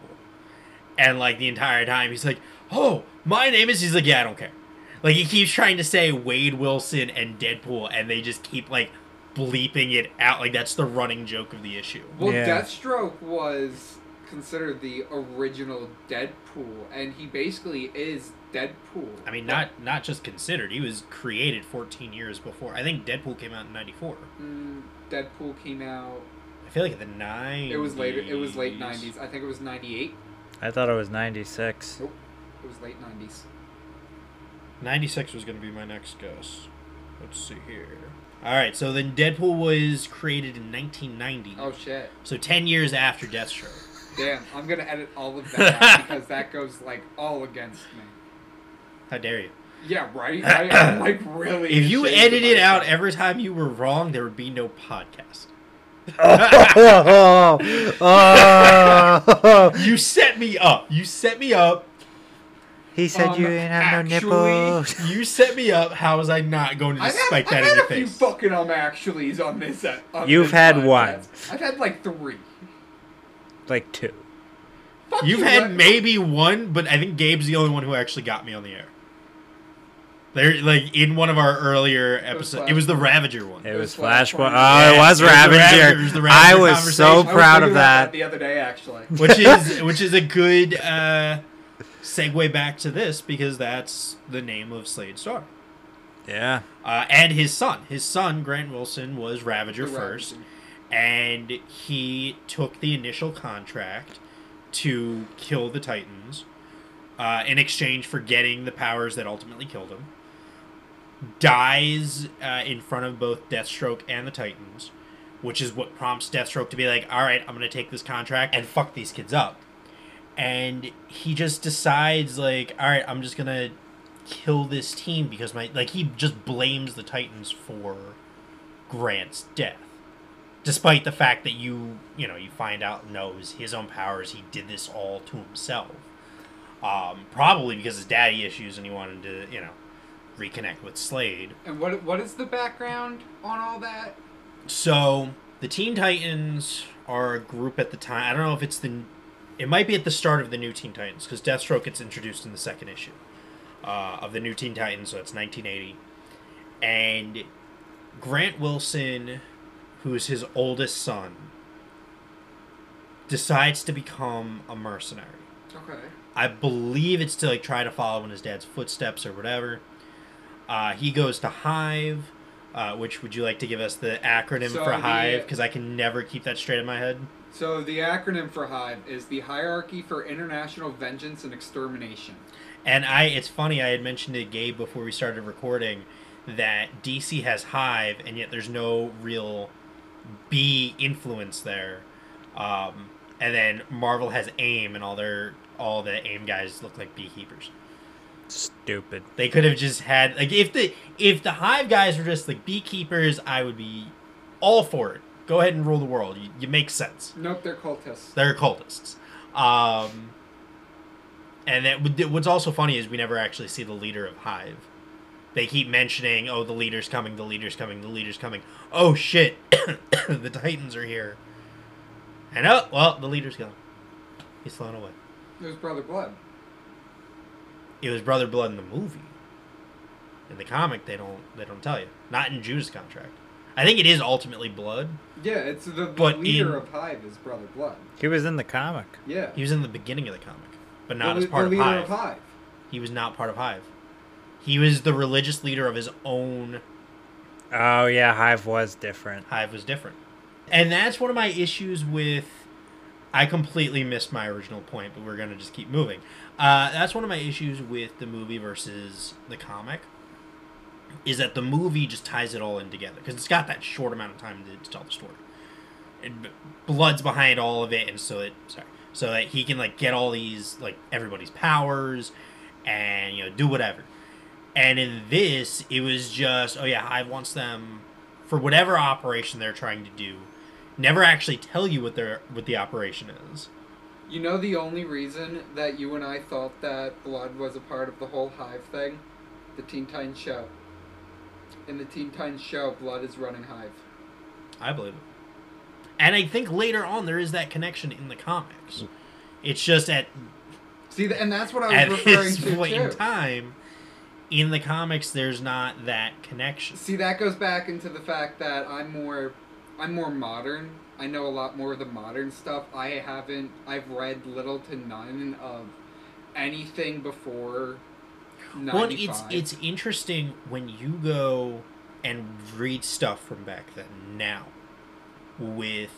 and like the entire time he's like, "Oh, my name is." He's like, "Yeah, I don't care." Like he keeps trying to say Wade Wilson and Deadpool, and they just keep like bleeping it out. Like that's the running joke of the issue. Well, Yeah. Deathstroke was considered the original Deadpool, and he basically is Deadpool. I mean, not not just considered. He was created 14 years before. I think Deadpool came out in '94. Mm, Deadpool came out. I feel like the nine. It was later. It was late '90s. I think it was '98. I thought it was 96. Nope, It was late '90s. 96 was going to be my next guess. Let's see here. All right, so then Deadpool was created in 1990. Oh shit! So 10 years after Deathstroke. Damn, I'm gonna edit all of that out because that goes like all against me. How dare you? Yeah, right. I, am like really. If you ashamed of edited out every time you were wrong, there would be no podcast. oh, oh, You set me up. You set me up. He said Um, you didn't have no nipples. You set me up. How was I not going to I've just had, spike I've that in had your a few face? fucking um actuallys on this. uh, On You've this had podcast. one. I've had like three. like two. Fuck You've you, had let- maybe one, but I think Gabe's the only one who actually got me on the air. There, like in one of our earlier episodes, Flash it was the Ravager one. It It was was Flashpoint. Flashpoint. Oh, it was it was the Ravager. Ravager, it was the I was so I I was proud of about that. the other day actually. which is which is a good uh, segue back to this because that's the name of Slade Star Yeah. uh, and his son. His son Grant Wilson was Ravager The first, Ravager. and he took the initial contract to kill the Titans uh, in exchange for getting the powers that ultimately killed him. Dies uh, in front of both Deathstroke and the Titans, which is what prompts Deathstroke to be like, "All right, I'm gonna take this contract and fuck these kids up." And he just decides, like, "All right, I'm just gonna kill this team because my like he just blames the Titans for Grant's death." despite the fact that you you know you find out knows his own powers he did this all to himself um, probably because his daddy issues and he wanted to you know reconnect with slade And what what is the background on all that? so the teen titans are a group at the time i don't know if it's the it might be at the start of the new teen titans because deathstroke gets introduced in the second issue uh, of the new teen titans so it's 1980 and grant wilson who's his oldest son decides to become a mercenary Okay. I believe it's to like try to follow in his dad's footsteps or whatever. Uh, he goes to Hive, uh, which would you like to give us the acronym So for Hive? Because I can never keep that straight in my head. So the acronym for Hive is the Hierarchy for International Vengeance and Extermination. And I, it's funny. I had mentioned to Gabe before we started recording that DC has Hive, and yet there's no real bee influence there. Um, and then Marvel has AIM, and all their all the AIM guys look like beekeepers. Stupid. They could have just had like if the if the hive guys were just like beekeepers, I would be all for it. Go ahead and rule the world. You, you make sense. Nope, they're cultists. They're cultists. Um, and that what's also funny is we never actually see the leader of Hive. They keep mentioning, "Oh, the leader's coming. The leader's coming. The leader's coming." Oh shit, the Titans are here. And oh well, the leader's gone. He's flown away. It was Brother Blood. it was Brother Blood in the movie. In the comic, they don't they don't tell you. Not in Judas contract. I think it is ultimately Blood. Yeah, it's the, the But leader in- of Hive is Brother Blood. He was in the comic. Yeah. He was in the beginning of the comic, but not the, as part the of leader Hive. of Hive. He was not part of Hive. He was the religious leader of his own. Oh yeah, Hive was different. Hive was different, and that's one of my issues with I completely missed my original point, but we're gonna just keep moving. Uh, that's one of my issues with the movie versus the comic. Is that the movie just ties it all in together because it's got that short amount of time to, to tell the story. And blood's behind all of it, and so it sorry, so that he can like get all these like everybody's powers, and you know do whatever. And in this, it was just oh yeah, Hive wants them for whatever operation they're trying to do. Never actually tell you what their what the operation is. You know the only reason that you and I thought that blood was a part of the whole hive thing? The Teen Titans show. In the Teen Titans show, blood is running hive. I believe it. And I think later on there is that connection in the comics. It's just at See, and that's what I at was referring this to point too. in time, in the comics, there's not that connection. See, that goes back into the fact that I'm more, I'm more modern. I know a lot more of the modern stuff. I haven't. I've read little to none of anything before. 95. Well, it's it's interesting when you go and read stuff from back then now, with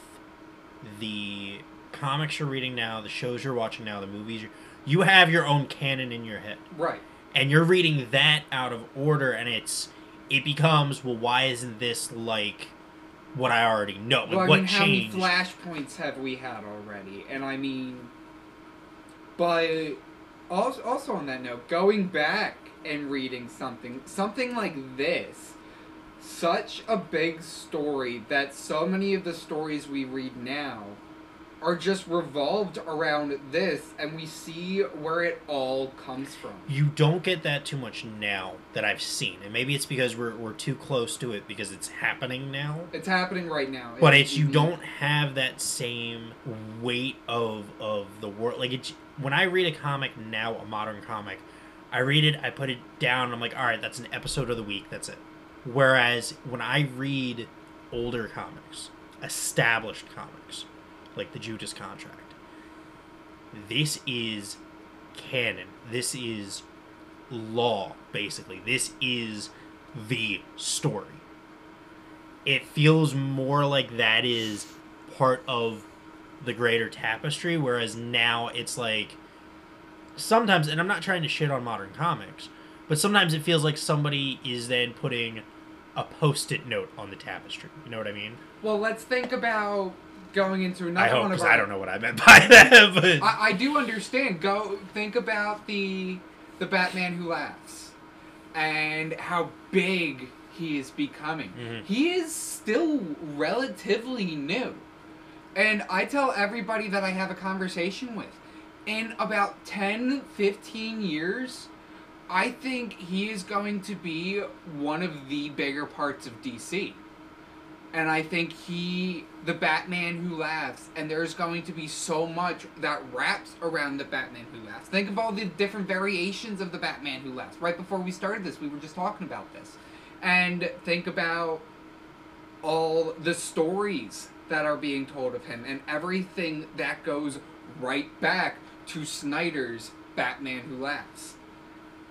the comics you're reading now, the shows you're watching now, the movies. You're, you have your own canon in your head. right. and you're reading that out of order and it's it becomes well why isn't this like what i already know like Well, I what mean, how many flashpoints have we had already? And I mean, but also, also on that note, going back and reading something, something like this, such a big story that so many of the stories we read now are just revolved around this, and we see where it all comes from. you don't get that too much now that i've seen and maybe it's because we're, we're too close to it because it's happening now It's happening right now. but it's you mhm. don't have that same weight of of the world like it's when i read a comic now a modern comic i read it i put it down i'm like all right that's an episode of the week that's it. Whereas when i read older comics established comics like the judas contract this is canon. This is law basically. This is the story. It feels more like that is part of the greater tapestry whereas now it's like sometimes and i'm not trying to shit on modern comics but sometimes it feels like somebody is then putting a post-it note on the tapestry you know what i mean Well, let's think about going into another i hope one of our i don't know what i meant by that but I, I do understand. Go think about the the Batman who laughs, and how big he is becoming. Mhm. He is still relatively new, and I tell everybody that I have a conversation with, in about 10, 15 years. I think he is going to be one of the bigger parts of DC. And I think he, the Batman who laughs, and there's going to be so much that wraps around the Batman who laughs. Think of all the different variations of the Batman who laughs. Right before we started this, we were just talking about this. And think about all the stories that are being told of him and everything that goes right back to Snyder's Batman who laughs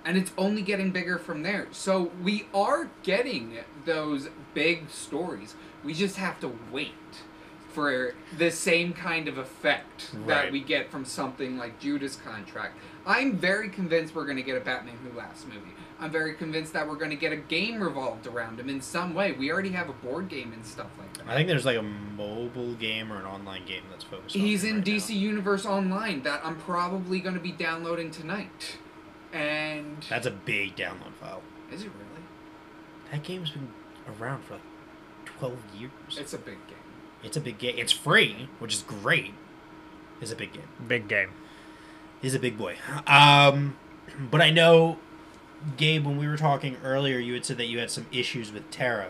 and it's only getting bigger from there. So we are getting those big stories. We just have to wait for the same kind of effect that we get from something like Judas Contract. I'm very convinced we're going to get a Batman Who Laughs movie. I'm very convinced that we're going to get a game revolved around him in some way. We already have a board game and stuff like that. i think there's like a mobile game or an online game that's focused on He's him in right now. DC Universe Online that I'm probably going to be downloading tonight. And that's a big download file is it really? that game's been around for like 12 years It's a big game. It's a big game. It's free, which is great. It's a big game. Big game. He's a big boy. Um, but I know, Gabe, when we were talking earlier, you had said that you had some issues with Terra.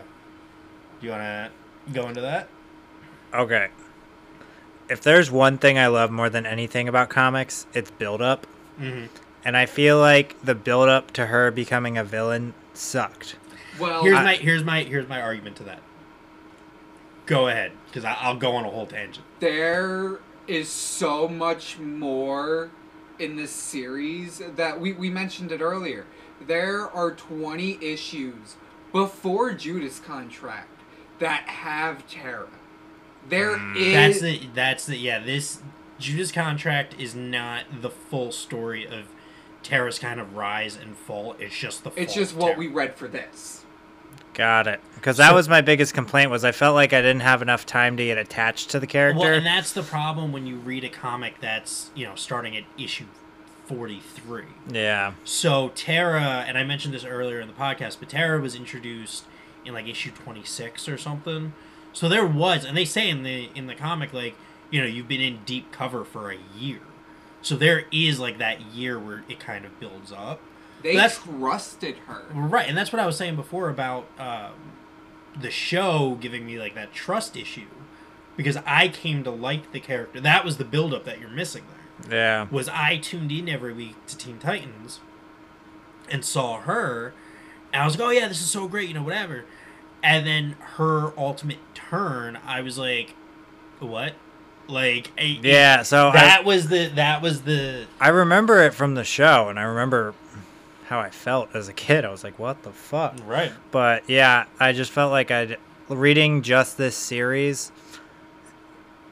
Do you want to go into that? Okay. If there's one thing I love more than anything about comics, it's build up. Mm-hmm. And I feel like the build up to her becoming a villain sucked. Well, Here's I- my here's my here's my argument to that. Go ahead, because I'll go on a whole tangent. there is so much more in this series that we, we mentioned it earlier. There are 20 issues before Judas contract that have Terra. There hmm. is That's the that's the yeah. This Judas Contract is not the full story of Terra's kind of rise and fall. It's just the. It's just what Terra. we read for this. Got it. Because that So- was my biggest complaint was I felt like I didn't have enough time to get attached to the character. Well, and that's the problem when you read a comic that's you know starting at issue forty three. yeah. So Terra, and I mentioned this earlier in the podcast, but Terra was introduced in like issue twenty six or something. So there was, and they say in the in the comic like you know you've been in deep cover for a year. So there is like that year where it kind of builds up. They That's- trusted her. Right, and that's what I was saying before about um, the show giving me like that trust issue because I came to like the character. That was the buildup that you're missing there. Yeah. Was I tuned in every week to Teen Titans and saw her, and I was like, oh yeah, this is so great, you know, whatever. And then her ultimate turn, I was like, what? Like, Yeah. So I, that was the that was the I remember it from the show, and I remember how I felt as a kid. I was like, "What the fuck?" right. But yeah, I just felt like I'd reading just this series.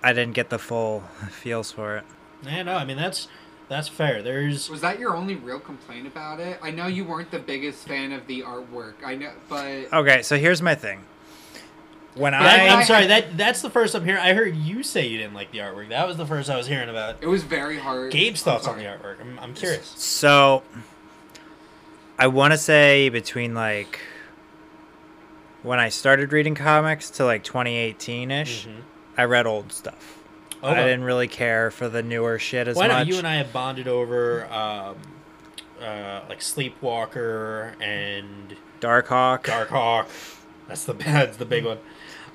I didn't get the full feels for it. Yeah, no, I mean that's that's fair. There's Was that your only real complaint about it? I know you weren't the biggest fan of the artwork. I know, but Okay, so here's my thing. When I, I, I'm sorry. That that's the first I'm hearing. I heard you say you didn't like the artwork. That was the first I was hearing about. it was very hard. Gabe's thoughts on the artwork. I'm, I'm curious. so I want to say between like when I started reading comics to like 2018 ish, Mhm. I read old stuff. I didn't really care for the newer shit as Why much. not? You and I have bonded over um, uh, like Sleepwalker and Darkhawk. Darkhawk. That's the that's the big one.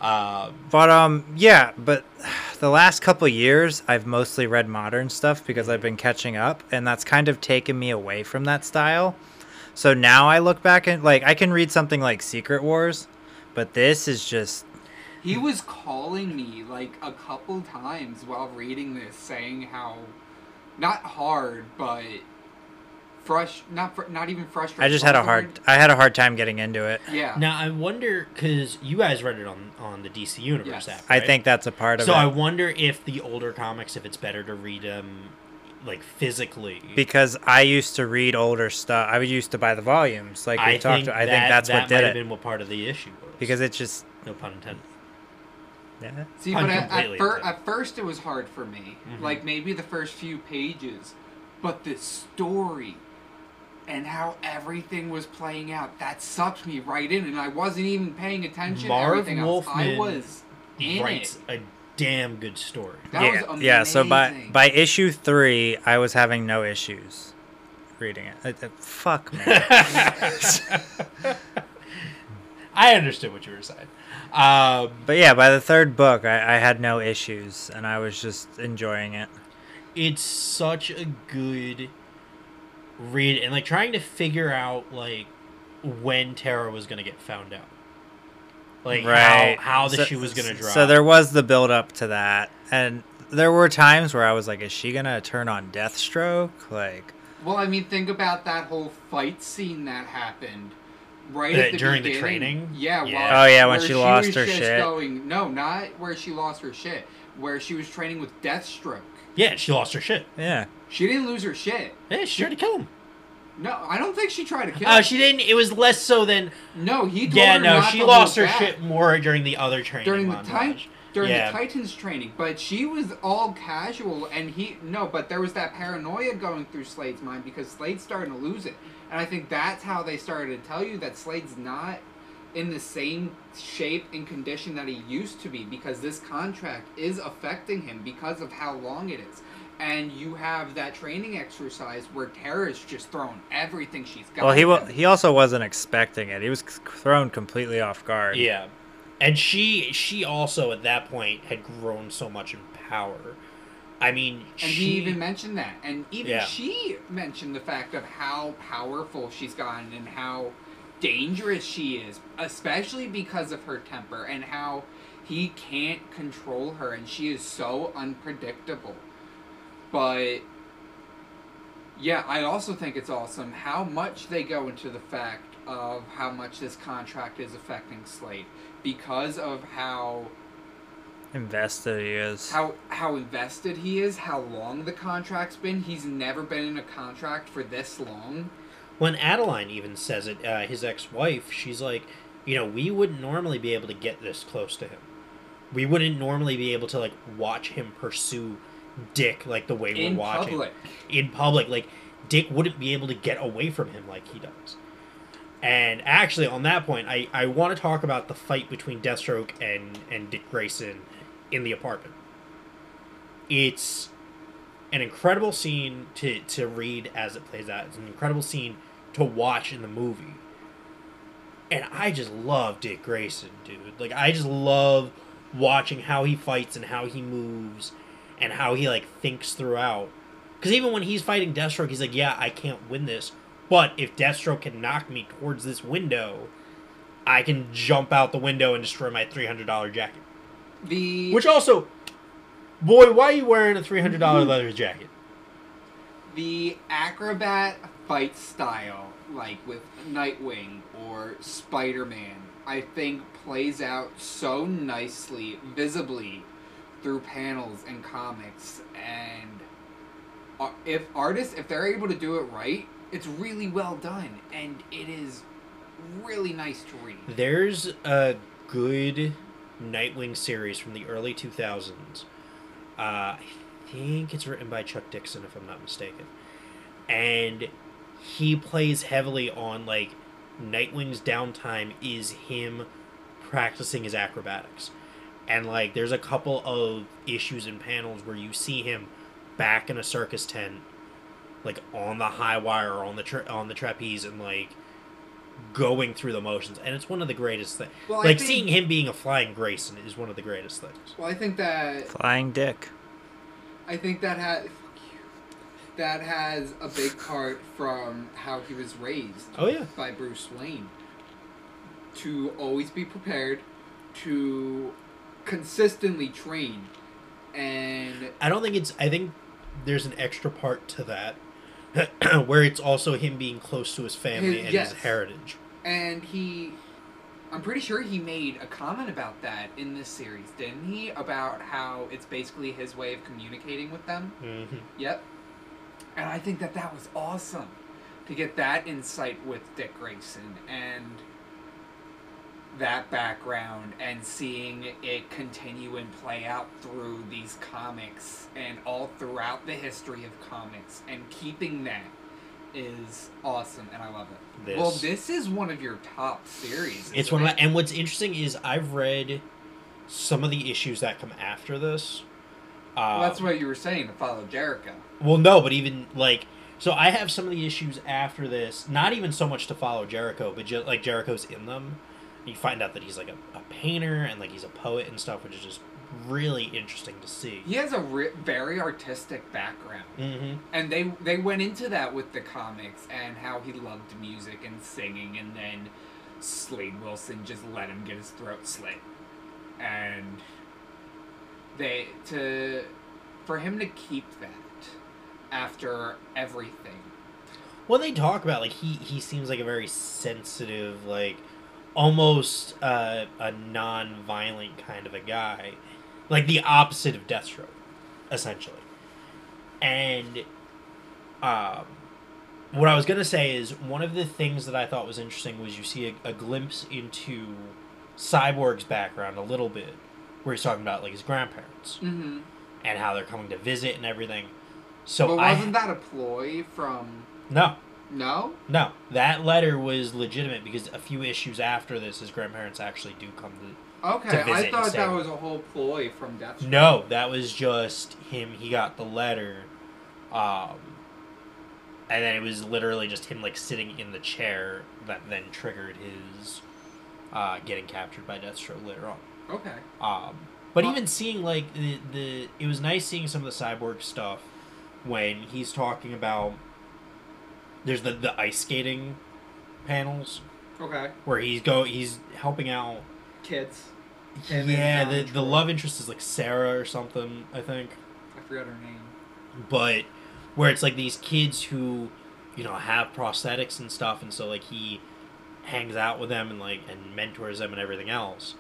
Um, But um, yeah, but the last couple years I've mostly read modern stuff because I've been catching up, and that's kind of taken me away from that style. So now I look back and like I can read something like Secret Wars, but this is just He was calling me like a couple times while reading this, saying how not hard, but frust not fr- not even frustrated. I just had a hard? I had a hard time getting into it. Yeah. now I wonder because you guys read it on on the DC Universe Yes. app. I think that's a part of So it So I wonder if the older comics, if it's better to read them like physically. because I used to read older stuff. I used to buy the volumes, like we I talked. think I think that- that's that what did might it have been what part of the issue was. because it's just no pun intended. Yeah. See, I'm but at, at, fir- at first it was hard for me. Mhm. Like maybe the first few pages, but the story and how everything was playing out that sucked me right in, and I wasn't even paying attention Marv to everything else. I Wolfman was in Writes it. a damn good story. That yeah, was yeah. So by by issue three, I was having no issues reading it. It- it- fuck man. I understood what you were saying. Um, but yeah, by the third book, I, I had no issues, and I was just enjoying it. it's such a good read, and like trying to figure out like when Terra was gonna get found out, like right. how how the So- shoe was gonna drop. So there was the build up to that, and there were times where I was like, "Is she gonna turn on Deathstroke?" Like, Well, I mean, think about that whole fight scene that happened right Uh, at the during the training? Yeah. Yeah. while- Oh, yeah, when where she lost was her shit. Going, no, not where she lost her shit. Where she was training with Deathstroke. yeah, she lost her shit. yeah, She didn't lose her shit. Yeah, she tried to kill him. No, I don't think she tried to kill. Oh, him. she didn't. It was less so than. No, he told Yeah, her no, not she to lost her back shit more during the other training during the montage. time during Yeah. the Titans training. But she was all casual, and he no. But there was that paranoia going through Slade's mind because Slade's starting to lose it, and I think that's how they started to tell you that Slade's not in the same shape and condition that he used to be because this contract is affecting him because of how long it is. And you have that training exercise where Terra's just thrown everything she's got. well, he at wa- him. he also wasn't expecting it. He was c- thrown completely off guard. Yeah, and she she also at that point had grown so much in power. I mean, And she he even mentioned that. And even Yeah. she mentioned the fact of how powerful she's gotten and how dangerous she is, especially because of her temper and how he can't control her and she is so unpredictable. But yeah, I also think it's awesome how much they go into the fact of how much this contract is affecting Slade because of how Invested he is. how how invested he is, how long the contract's been. He's never been in a contract for this long. When Adeline even says it, uh, his ex-wife, she's like, you know, we wouldn't normally be able to get this close to him. We wouldn't normally be able to like watch him pursue Dick like the way In we're watching public. in public. Like Dick wouldn't be able to get away from him like he does. And actually, on that point, I, I want to talk about the fight between Deathstroke and, and Dick Grayson in the apartment. It's an incredible scene to, to read as it plays out. It's an incredible scene to watch in the movie. And I just love Dick Grayson, dude. Like, I just love watching how he fights and how he moves and how he, like, thinks throughout. Because even when he's fighting Deathstroke, he's like, yeah, I can't win this. But if Deathstroke can knock me towards this window, I can jump out the window and destroy my $300 jacket. The Which also, boy, why are you wearing a $300 mm-hmm. leather jacket? the acrobat fight style, like with Nightwing or Spider Man, I think plays out so nicely, visibly, through panels and comics. And if artists, if they're able to do it right, it's really well done, and it is really nice to read. There's a good Nightwing series from the early 2000s. Uh, I think it's written by Chuck Dixon, if I'm not mistaken. And he plays heavily on, like, Nightwing's downtime is him practicing his acrobatics. And, like, there's a couple of issues and panels where you see him back in a circus tent, like, on the high wire on the, tra- on the trapeze, and, like, going through the motions, and it's one of the greatest things. Well, like think- seeing him being a flying Grayson is one of the greatest things. Well, I think that Flying Dick. I think that has that has a big part from how he was raised Oh yeah, by Bruce Wayne to always be prepared, to consistently train, and I don't think it's. I think there's an extra part to that, where it's also him being close to his family His- and yes. his heritage. and he. I'm pretty sure he made a comment about that in this series, didn't he? About how it's basically his way of communicating with them. Mm-hmm. Yep. And I think that that was awesome to get that insight with Dick Grayson and that background and seeing it continue and play out through these comics and all throughout the history of comics and keeping that is awesome and I love it. This- Well, this is one of your top series. It's one of my, and what's interesting is I've read some of the issues that come after this. Well, that's um, what you were saying to follow Jericho. Well, no, but even like so, I have some of the issues after this. Not even so much to follow Jericho, but just like Jericho's in them. You find out that he's like a, a painter and like he's a poet and stuff, which is just really interesting to see. He has a ri- very artistic background. Mm-hmm. and they they went into that with the comics and how he loved music and singing and then Slade Wilson just let him get his throat slit and they to for him to keep that after everything Well, they talk about like he he seems like a very sensitive, like almost uh, a non-violent kind of a guy, like the opposite of Deathstroke, essentially. And um, what I was gonna say is one of the things that I thought was interesting was you see a, a glimpse into Cyborg's background a little bit, where he's talking about like his grandparents mm-hmm. and how they're coming to visit and everything. So but wasn't that a ploy from no. No No, that letter was legitimate because a few issues after this, his grandparents actually do come to. okay To I thought that was a whole ploy from Death No, that was just him. He got the letter, um, and then it was literally just him like sitting in the chair that then triggered his uh, getting captured by Deathstroke later on. okay Um, but Well- even seeing like the the it was nice seeing some of the cyborg stuff when he's talking about. There's the the ice skating panels okay where he's go he's helping out kids And then yeah John the, the Troy. love interest is like sarah or something i think I forgot her name but where it's like these kids who you know have prosthetics and stuff and so like he hangs out with them and like and mentors them and everything else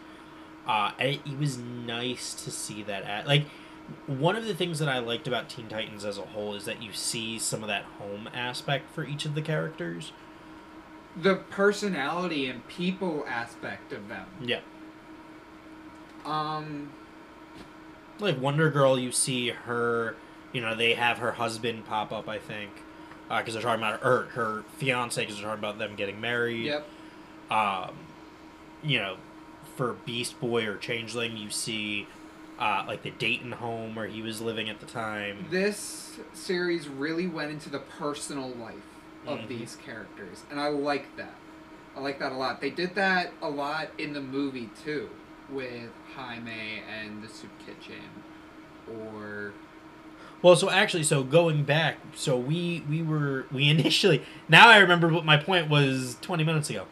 Uh, and it, it was nice to see that. At, like, one of the things that I liked about Teen Titans as a whole is that you see some of that home aspect for each of the characters. The personality and people aspect of them. Yeah. Um, Like Wonder Girl, you see her. You know, they have her husband pop up. I think because they're talking about her her fiance because they're talking about them getting married. yep. um, you know, for Beast Boy or Changeling, you see uh, like the Dayton home where he was living at the time. This series really went into the personal life of Mhm. these characters, and I like that. I like that a lot. They did that a lot in the movie too, with Jaime and the Soup Kitchen, or Well, so actually, so going back, so we we were we initially now I remember what my point was twenty minutes ago.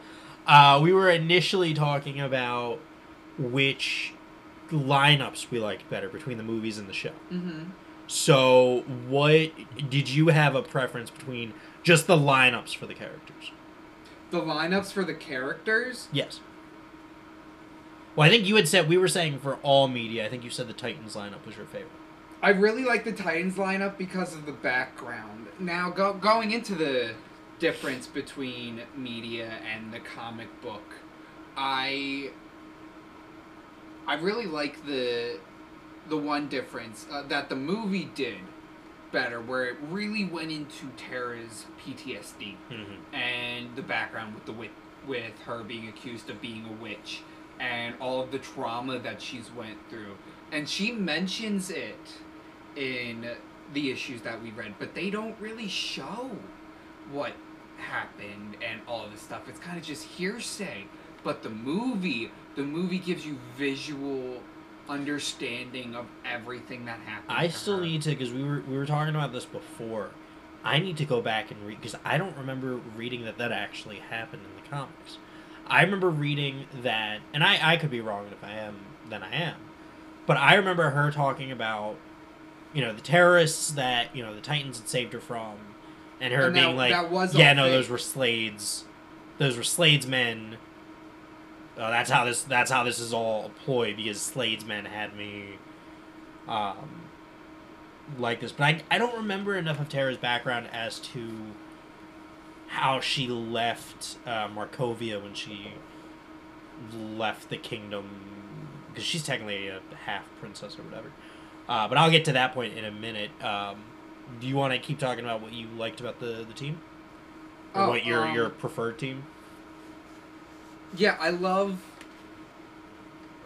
Uh, we were initially talking about which lineups we liked better between the movies and the show. mm-hmm. So, what did you have a preference between just the lineups for the characters? the lineups for the characters. Yes. Well, I think you had said we were saying for all media. I think you said the Titans lineup was your favorite. I really like the Titans lineup because of the background. Now, go, going into the difference between media and the comic book, I I really like the the one difference uh, that the movie did better, where it really went into Terra's PTSD Mm-hmm. and the background with the wit- with her being accused of being a witch and all of the trauma that she's went through. And she mentions it in the issues that we read but they don't really show what happened and all of this stuff. It's kind of just hearsay. But the movie the movie gives you visual understanding of everything that happened I still her. need to because we were we were talking about this before. I need to go back and read because I don't remember reading that that actually happened in the comics. I remember reading that, and I I could be wrong. and If I am, then I am. But I remember her talking about, you know, the terrorists that you know the Titans had saved her from, and her And that- being like, that was yeah, no, fake. those were Slade's, those were Slade's men. Uh, that's how this. That's how this is all a ploy because Slade's men had me, um, like this. But I, I don't remember enough of Terra's background as to how she left uh, Markovia when she left the kingdom because she's technically a half princess or whatever. Uh, but I'll get to that point in a minute. Um, do you want to keep talking about what you liked about the, the team? Or Oh, what your um, your preferred team? Yeah, I love.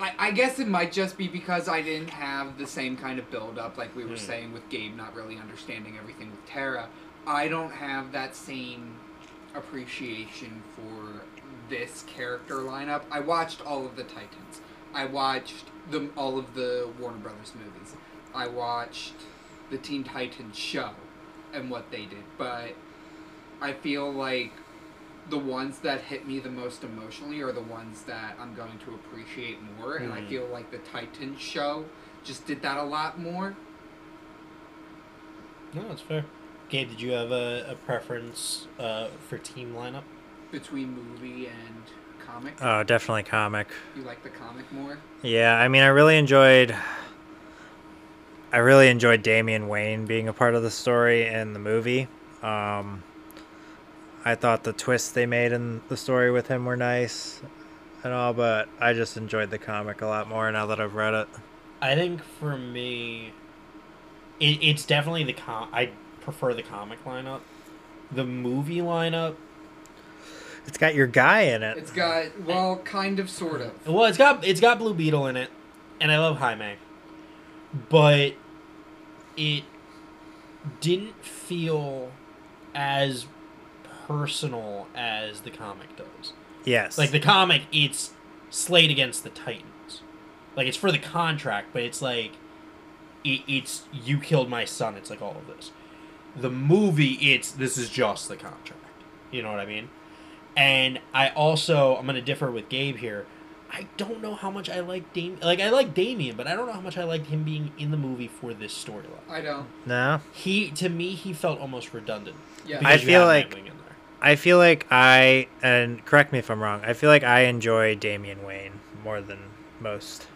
I, I guess it might just be because I didn't have the same kind of build up, like we were Hmm. saying with Gabe not really understanding everything with Terra. I don't have that same appreciation for this character lineup. I watched all of the Titans. I watched the all of the Warner Brothers movies. I watched the Teen Titans show and what they did, but I feel like the ones that hit me the most emotionally are the ones that I'm going to appreciate more, and I Mhm. feel like the Titans show just did that a lot more. No, that's fair. Gabe, did you have a, a preference uh, for team lineup? between movie and comic. Oh, definitely comic. you like the comic more? Yeah, I mean, I really enjoyed. I really enjoyed Damian Wayne being a part of the story in the movie. Um, I thought the twists they made in the story with him were nice and all, but I just enjoyed the comic a lot more now that I've read it. I think for me, it, it's definitely the com. I prefer the comic lineup. The movie lineup, It's got your guy in it. It's got well, kind of, sort of. well, it's got it's got Blue Beetle in it, and I love Jaime, but it didn't feel as personal as the comic does. yes. Like the comic, it's Slade against the Titans. Like it's for the contract, but it's like it, it's you killed my son. It's like all of this. The movie, it's this is just the contract. You know what I mean? And I also I'm gonna differ with Gabe here. I don't know how much I like Dam. Like I like Damian, but I don't know how much I liked him being in the movie for this storyline. I don't. no. He to me he felt almost redundant. Yeah. because I feel like- Nightwing in there. I feel like I and correct me if I'm wrong. I feel like I enjoy Damian Wayne more than most.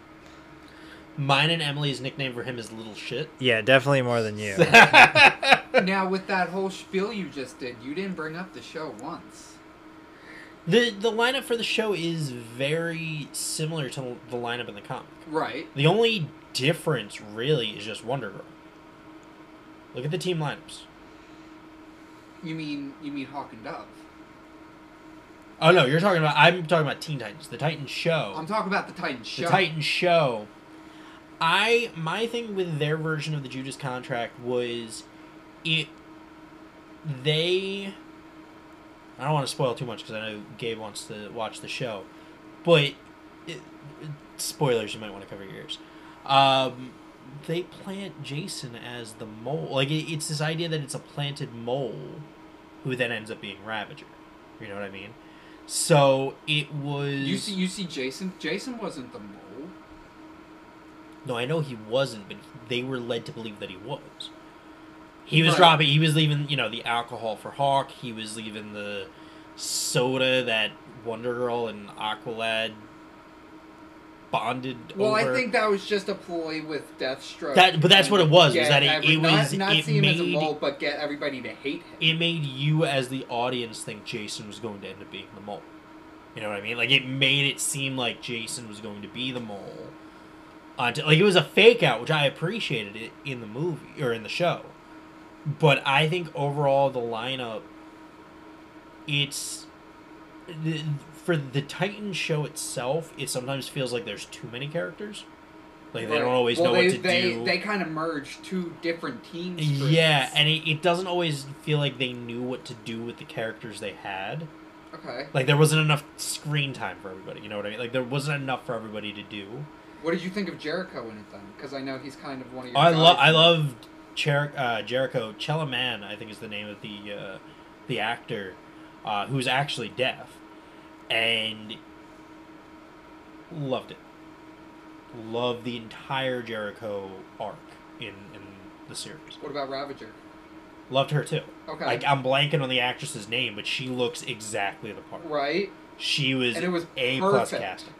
Mine and Emily's nickname for him is Little Shit. Yeah, definitely more than you. now, with that whole spiel you just did, you didn't bring up the show once. The the lineup for the show is very similar to the lineup in the comic. Right. The only difference really is just Wonder Girl. Look at the team lineups. You mean you mean Hawk and Dove? Oh no, you're talking about I'm talking about Teen Titans, the Titans show. I'm talking about the Titans show. the Titans show. I my thing with their version of the Judas contract was it they I don't want to spoil too much because I know Gabe wants to watch the show, but it, spoilers you might want to cover your ears. Um, they plant Jason as the mole. Like it, it's this idea that it's a planted mole, who then ends up being Ravager. You know what I mean? So it was. You see, you see, Jason. Jason wasn't the mole. No, I know he wasn't, but they were led to believe that he was. He was Right. dropping. He was leaving, you know, the alcohol for Hawk. He was leaving the soda that Wonder Girl and Aqualad bonded Well, over. I think that was just a ploy with Deathstroke. That- but that's what it was, was that it- it not- was- not, it see him as a made- mole, but get everybody to hate him. it made you, as the audience, think Jason was going to end up being the mole. You know what I mean? Like it made it seem like Jason was going to be the mole. Until, like it was a fake out, which I appreciated it in the movie or in the show. But I think overall the lineup, it's the, for the Titan show itself. It sometimes feels like there's too many characters. Like they don't always well, know they, what to they, do. They kind of merge two different teams. yeah, and it, it doesn't always feel like they knew what to do with the characters they had. okay. Like there wasn't enough screen time for everybody. You know what I mean? Like there wasn't enough for everybody to do. What did you think of Jericho in it then? Because I know he's kind of one of your. I love I love Jer- uh, Jericho. I think is the name of the uh, the actor uh, who's actually deaf, and loved it. Loved the entire Jericho arc in in the series. What about Ravager? Loved her too. Okay. Like I'm blanking on the actress's name, but she looks exactly the part. right. She was, And it was a plus casting.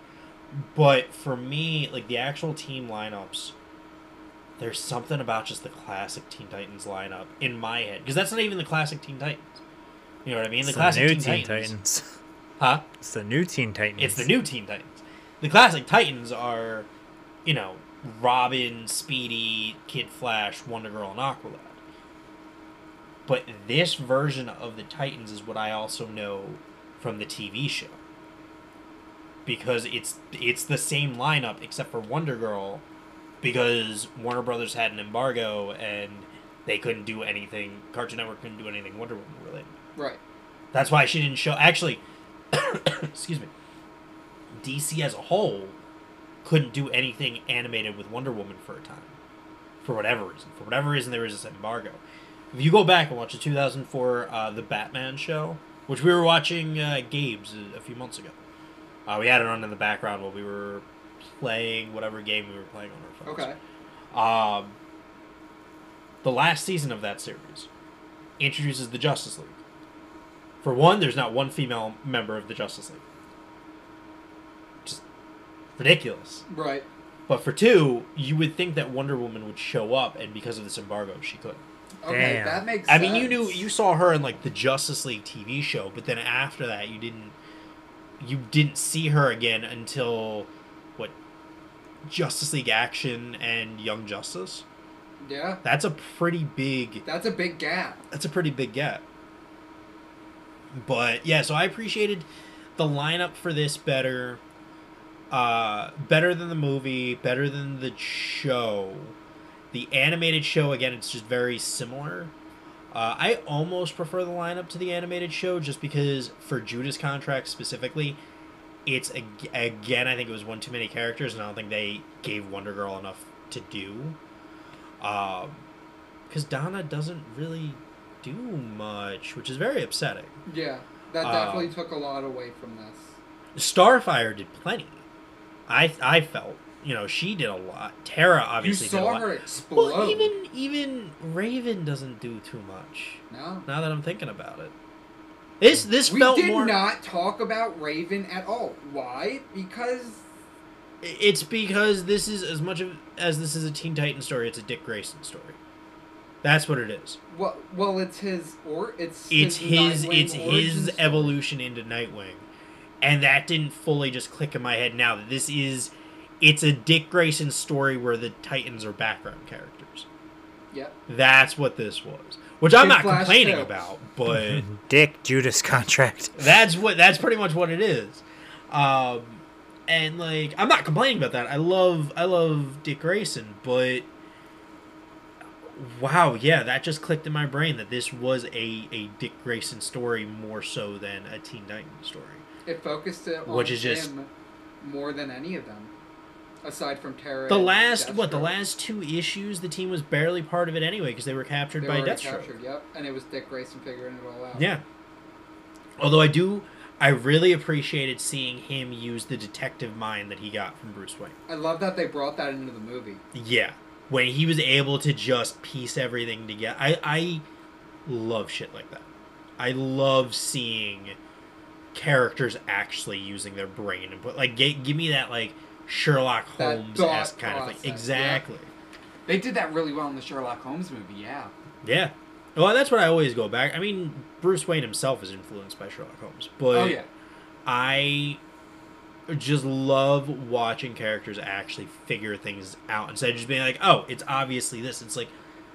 But for me, like the actual team lineups, there's something about just the classic Teen Titans lineup in my head because that's not even the classic Teen Titans. You know what I mean? It's the the classic new Teen, Teen Titans, Titans. huh? It's the new Teen Titans. It's the new Teen Titans. The classic Titans are, you know, Robin, Speedy, Kid Flash, Wonder Girl, and Aqualad. But this version of the Titans is what I also know from the TV show. Because it's it's the same lineup except for Wonder Girl because Warner Brothers had an embargo and they couldn't do anything Cartoon Network couldn't do anything Wonder Woman related. Right. That's why she didn't show. Actually, excuse me. DC as a whole couldn't do anything animated with Wonder Woman for a time, for whatever reason. For whatever reason, there was this embargo. If you go back and watch the 2004 uh, the Batman show, which we were watching uh, Gabe's a, a few months ago, uh, we had it on in the background while we were playing whatever game we were playing on our phones. Okay. Um, the last season of that series introduces the Justice League. For one, there's not one female member of the Justice League. Just ridiculous. Right. But for two, you would think that Wonder Woman would show up, and because of this embargo, she couldn't. Okay, Damn. that makes. I sense. mean, you knew you saw her in like the Justice League TV show, but then after that, you didn't you didn't see her again until what Justice League Action and Young Justice. Yeah. That's a pretty big. That's a big gap. That's a pretty big gap. But yeah, so I appreciated the lineup for this better. Uh, better than the movie, better than the show. The animated show again, it's just very similar. Uh, I almost prefer the lineup to the animated show just because for Judas contract specifically, it's ag- again I think it was one too many characters and I don't think they gave Wonder Girl enough to do. Um, because Donna doesn't really do much, which is very upsetting. Yeah. That definitely um, took a lot away from this. Starfire did plenty. I I felt you know she did a lot. Tara obviously you did a saw lot. her explode. Well, even even Raven doesn't do too much. no. Now that I'm thinking about it, this this We felt did more. not talk about Raven at all. Why? Because It's because this is as much of as this is a Teen Titan story. It's a Dick Grayson story. That's what it is. Well, well, it's his or it's It's his. Nightwing It's his story. evolution into Nightwing, and that didn't fully just click in my head. Now that this is, it's a Dick Grayson story where the Titans are background characters. Yeah, That's what this was, which I'm not complaining too. about, but. Dick Judas contract. that's what that's pretty much what it is um and like i'm not complaining about that i love i love dick grayson but wow yeah that just clicked in my brain that this was a a dick grayson story more so than a teen titan story It focused it on Which is just- him more than any of them, aside from Terra. the last what the last two issues the team was barely part of it anyway because they were captured They by were deathstroke captured, Yep, and it was Dick Grayson figuring it all out. yeah although i do i really appreciated seeing him use the detective mind that he got from bruce wayne I love that they brought that into the movie. Yeah, when he was able to just piece everything together. I I love shit like that. I love seeing characters actually using their brain and put like g- give me that like Sherlock Holmes esque kind of thing. yeah. Exactly. They did that really well in the Sherlock Holmes movie. Yeah. Yeah. Well, that's what I always go back. I mean, Bruce Wayne himself is influenced by Sherlock Holmes, but oh yeah. I just love watching characters actually figure things out instead of just being like, "Oh, it's obviously this." It's like,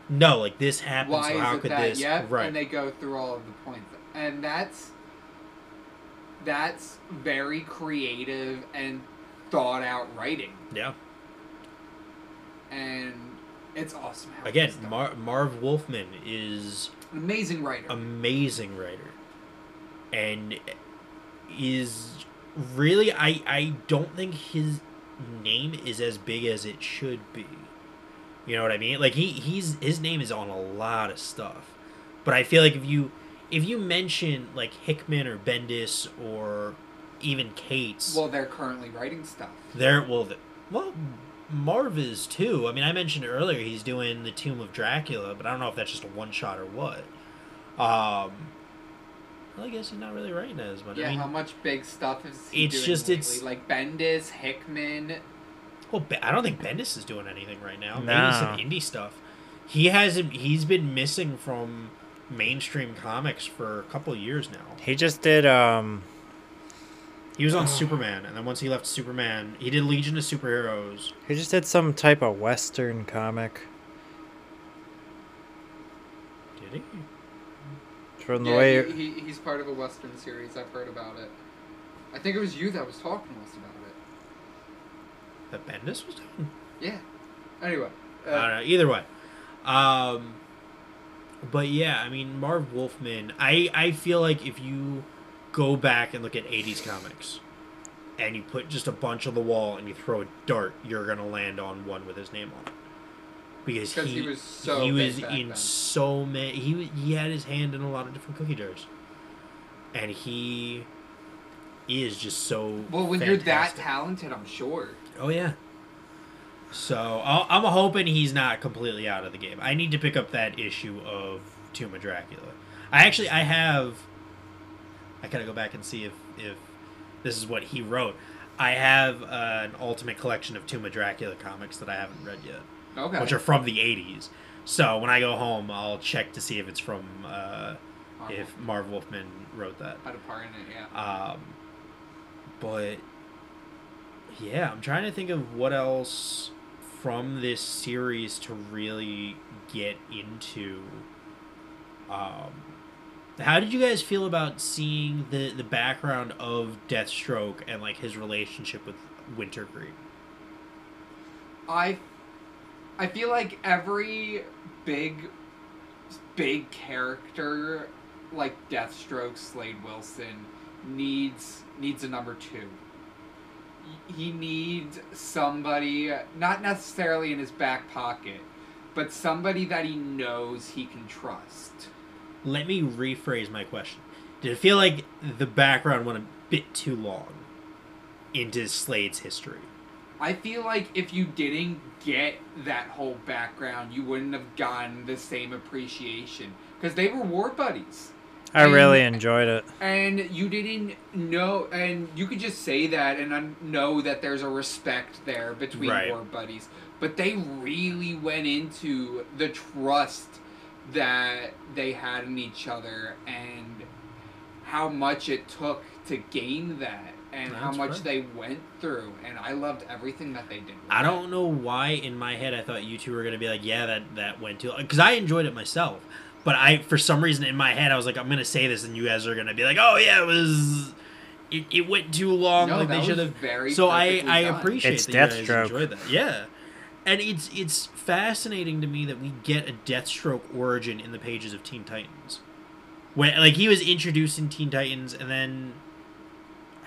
no, like this happens. Why so how it could that? this? Yep. right? And they go through all of the points, and that's that's very creative and thought out writing, yeah. and it's awesome. Again. Mar- Marv Wolfman is An amazing writer. amazing writer, and is really I I don't think his name is as big as it should be. You know what I mean? Like he he's his name is on a lot of stuff, but I feel like if you if you mention like Hickman or Bendis or even Cates, well, they're currently writing stuff. there well the, well Marv is too. I mean, I mentioned earlier he's doing the Tomb of Dracula, but I don't know if that's just a one shot or what. Um, well, I guess he's not really writing as much. Yeah, I mean, how much big stuff is he it's doing just- lately? it's- like Bendis, Hickman. well, I don't think Bendis is doing anything right now. Maybe some indie stuff. He hasn't. He's been missing from mainstream comics for a couple of years now. He just did um He was on Superman, and then once he left Superman, he did Legion of Superheroes. he just did some type of western comic. Did he? From the yeah, way he, he, he's part of a Western series. I've heard about it. I think it was you that was talking to us about it. That Bendis was doing. Yeah. Anyway. I don't Uh, know. Either way, um, but yeah, I mean Marv Wolfman. I I feel like if you go back and look at '80s comics, and you put just a bunch on the wall and you throw a dart, you're gonna land on one with his name on it. Because 'Cause he, he was so he was in then. so many. He he had his hand in a lot of different cookie jars, and he is just so. well, when you're that talented, I'm sure. Oh yeah. So I'll, I'm hoping he's not completely out of the game. I need to pick up that issue of Tomb of Dracula. I actually I have. I gotta go back and see if if this is what he wrote. I have uh, an ultimate collection of Tomb of Dracula comics that I haven't read yet, Okay. which are from the '80s. So when I go home, I'll check to see if it's from uh, Marvel. if Marv Wolfman wrote that. had a part in it, yeah. Um, but yeah, I'm trying to think of what else from this series to really get into. Um, how did you guys feel about seeing the the background of Deathstroke and like his relationship with Wintergreen? I I feel like every big big character like Deathstroke, Slade Wilson needs needs a number 2. He needs somebody not necessarily in his back pocket, but somebody that he knows he can trust. Let me rephrase my question. Did it feel like the background went a bit too long into Slade's history? I feel like if you didn't get that whole background, you wouldn't have gotten the same appreciation because they were war buddies. I And- really enjoyed it. and you didn't know, and you could just say that and know that there's a respect there between Right. war buddies. But they really went into the trust that they had in each other and how much it took to gain that and how much right. they went through. And I loved everything that they did. with I don't know why in my head I thought you two were gonna be like, yeah, that that went too, because I enjoyed it myself. But I, for some reason, in my head, I was like, I'm gonna say this, and you guys are gonna be like, oh yeah, it was, it, it went too long. No, like that they should have. very So I, perfectly I done. appreciate It's that you guys enjoyed that. Yeah, and it's it's fascinating to me that we get a Deathstroke origin in the pages of Teen Titans. When like he was introduced in Teen Titans, and then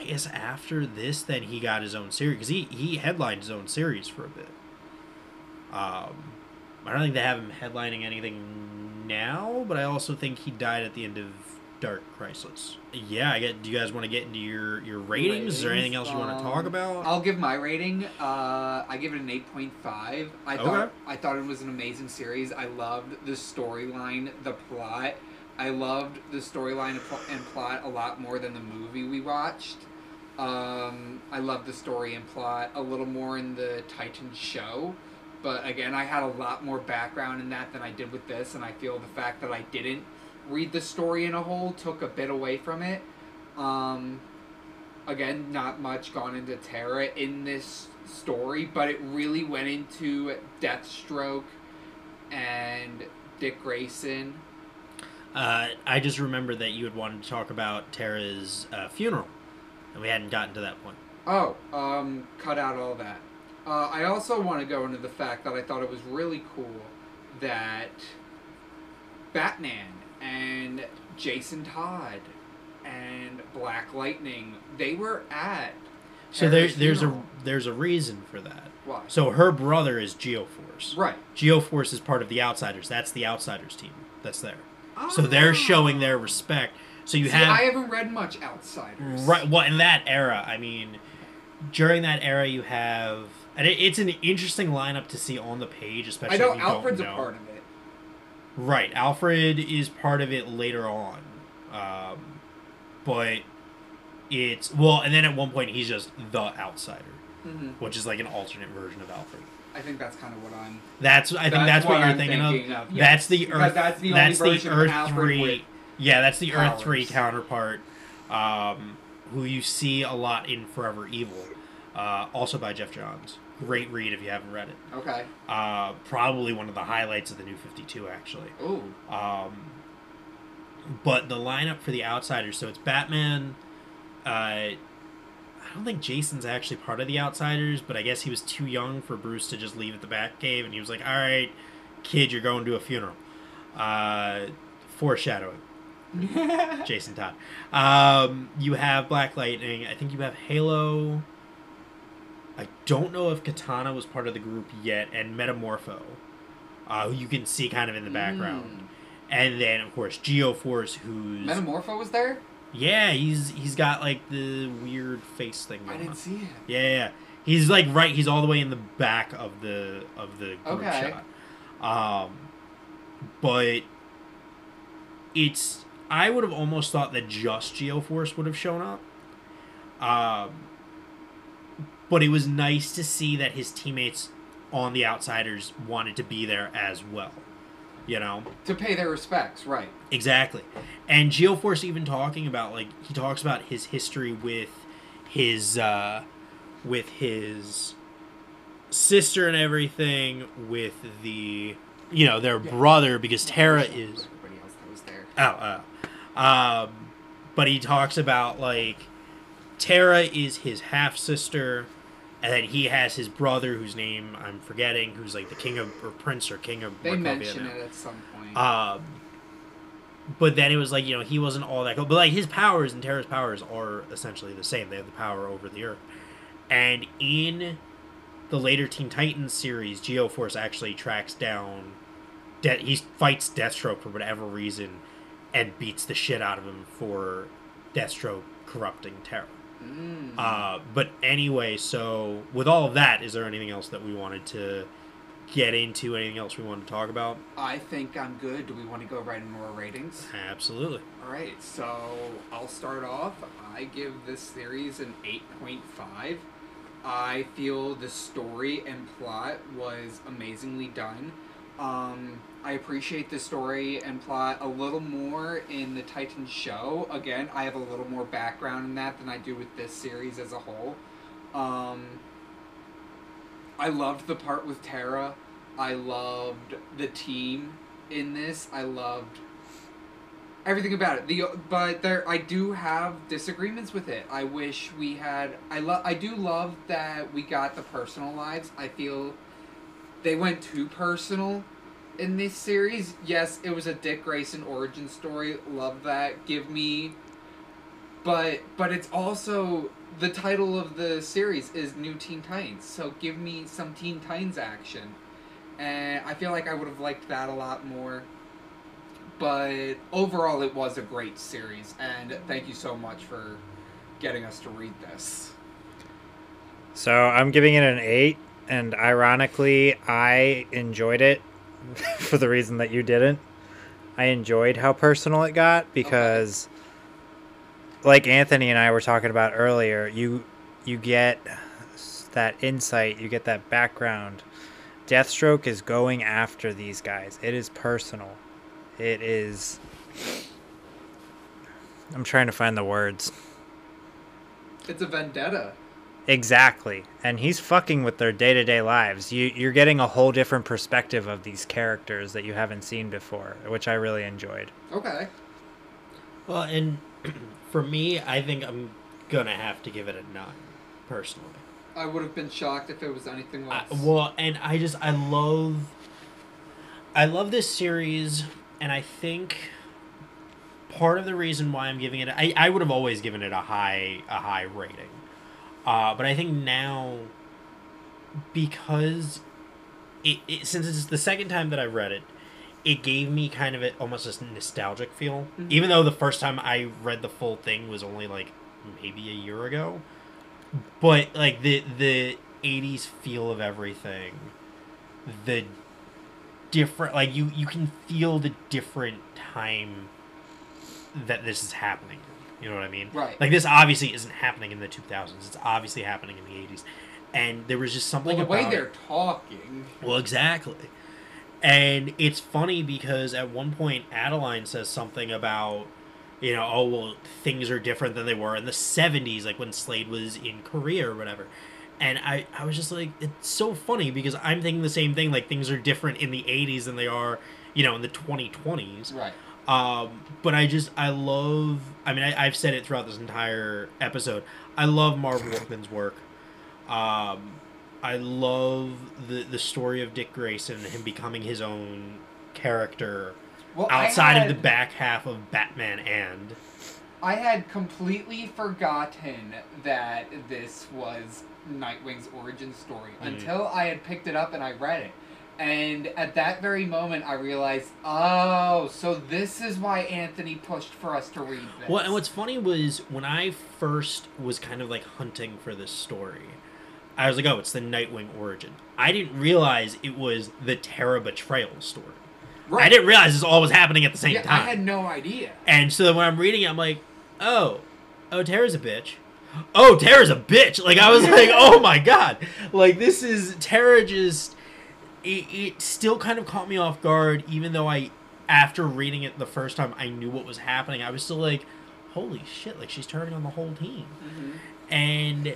I guess after this, then he got his own series because he he headlined his own series for a bit. Um, I don't think they have him headlining anything now, but I also think he died at the end of Dark Crisis. Yeah, I get. Do you guys want to get into your your ratings? Is there anything else you want to Um, talk about? I'll give my rating. Uh, I give it an eight point five. I Okay. thought I thought it was an amazing series. I loved the storyline, the plot. I loved the storyline and plot a lot more than the movie we watched. Um, I love the story and plot a little more in the Titan show, but again, I had a lot more background in that than I did with this, and I feel the fact that I didn't read the story in a whole took a bit away from it. Um, again, not much gone into Terra in this story, but it really went into Deathstroke and Dick Grayson. Uh, I just remember that you had wanted to talk about Tara's uh, funeral, and we hadn't gotten to that point. Oh, um, cut out all that. Uh, I also want to go into the fact that I thought it was really cool that Batman and Jason Todd and Black Lightning they were at. So there, there's a there's a reason for that. Why? So her brother is Geoforce. right. Geoforce is part of the Outsiders. That's the Outsiders team that's there. So they're showing their respect. So you See, have I haven't read much Outsiders. Right. Well, in that era, I mean, during that era, you have, and it, it's an interesting lineup to see on the page, especially I know if you Alfred's don't a know. part of it. Right. Alfred is part of it later on, um, but it's well, and then at one point he's just the outsider, hmm which is like an alternate version of Alfred. I think that's kind of what I'm. That's I think That's that's, what, what you're I'm thinking, thinking of. of, That's yes. the Because Earth. that's the that's the Earth Alfred three. Yeah, that's the Earth three counterpart, um, who you see a lot in Forever Evil, uh, also by Geoff Johns. Great read if you haven't read it. Okay. Uh, probably one of the highlights of the New Fifty Two, actually. Ooh. Um, but the lineup for the Outsiders, so it's Batman. Uh, I don't think Jason's actually part of the Outsiders, but I guess he was too young for Bruce to just leave at the Batcave, and he was like, "All right, kid, you're going to a funeral." Uh, foreshadowing. Jason Todd. Um, you have Black Lightning. I think you have Halo. I don't know if Katana was part of the group yet, and Metamorpho, uh, who you can see kind of in the background. And then, of course, Geoforce, who's Metamorpho was there? yeah, he's he's got like the weird face thing. I didn't on. see him. Yeah, yeah, yeah. he's like right. He's all the way in the back of the of the group Okay. shot. Um, but it's I would have almost thought that just Geoforce would have shown up. Um, but it was nice to see that his teammates on the Outsiders wanted to be there as well. You know. To pay their respects, right. Exactly. And Geoforce even talking about like he talks about his history with his uh with his sister and everything with the you know their brother because Tara is Everybody else that was there. oh oh um but he talks about like Tara is his half sister and then he has his brother whose name I'm forgetting who's like the king of or prince or king of They mention now. it at some point. Um, but then it was like you know he wasn't all that cool. But like his powers and Terra's powers are essentially the same. They have the power over the Earth. And in the later Teen Titans series, Geoforce actually tracks down. De- he fights Deathstroke for whatever reason, and beats the shit out of him for Deathstroke corrupting Terra. Mm. Uh, but anyway, so with all of that, is there anything else that we wanted to get into anything else we want to talk about? I think I'm good. Do we want to go right into our ratings? Absolutely. All right, so I'll start off. I give this series an 8.5. I feel the story and plot was amazingly done. Um, I appreciate the story and plot a little more in the Titan show. Again, I have a little more background in that than I do with this series as a whole. Um, I loved the part with Tara. I loved the team in this. I loved everything about it. The but there I do have disagreements with it. I wish we had I love I do love that we got the personal lives. I feel they went too personal in this series. Yes, it was a Dick Grayson origin story. Love that. Give me but but it's also the title of the series is New Teen Titans. So give me some Teen Titans action. And I feel like I would have liked that a lot more but overall it was a great series and thank you so much for getting us to read this So I'm giving it an eight, and ironically, I enjoyed it for the reason that you didn't. I enjoyed how personal it got because, like Anthony and I were talking about earlier, you you get that insight, you get that background. Deathstroke is going after these guys. It is personal. It is. I'm trying to find the words. it's a vendetta Exactly. And he's fucking with their day to day lives. You you're getting a whole different perspective of these characters that you haven't seen before, which I really enjoyed. okay Well, and for me, I think I'm gonna have to give it a nine, personally. i would have been shocked if it was anything I, less well, and I just I love, I love this series, and I think part of the reason why I'm giving it, I I would have always given it a high a high rating, uh, but I think now, because it, it since it's the second time that I've read it, it gave me kind of a, almost a nostalgic feel. Mhm. Even though the first time I read the full thing was only like maybe a year ago, but like the the 80s feel of everything, the different like you you can feel the different time that this is happening. You know what I mean? Right. Like this obviously isn't happening in the 2000s. It's obviously happening in the 80s. And there was just something well the way they're talking well, exactly. And it's funny because at one point Adeline says something about, you know, oh well, things are different than they were in the '70s, like when Slade was in Korea or whatever. And I, I was just like, it's so funny because I'm thinking the same thing. Like things are different in the '80s than they are, you know, in the 2020s. right Um, but I just I love. I mean, I, I've said it throughout this entire episode. I love Marv Wolfman's work. Um, I love the the story of Dick Grayson and him becoming his own character well outside of the back half of Batman and. i had completely forgotten that this was nightwing's origin story Mhm. until i had picked it up and i read it and at that very moment i realized oh so this is why anthony pushed for us to read this Well, and what's funny was when I first was kind of like hunting for this story, I was like, oh, it's the Nightwing origin. I didn't realize it was the Terra betrayal story. right. I didn't realize this all was happening at the same yeah, time. i had no idea And so when I'm reading it, I'm like, oh, oh, Tara's a bitch. Oh, Tara's a bitch. Like, I was like, oh my god. Like, this is, Tara just, it, it still kind of caught me off guard, even though I, after reading it the first time, I knew what was happening. I was still like, holy shit, like, she's turning on the whole team. And,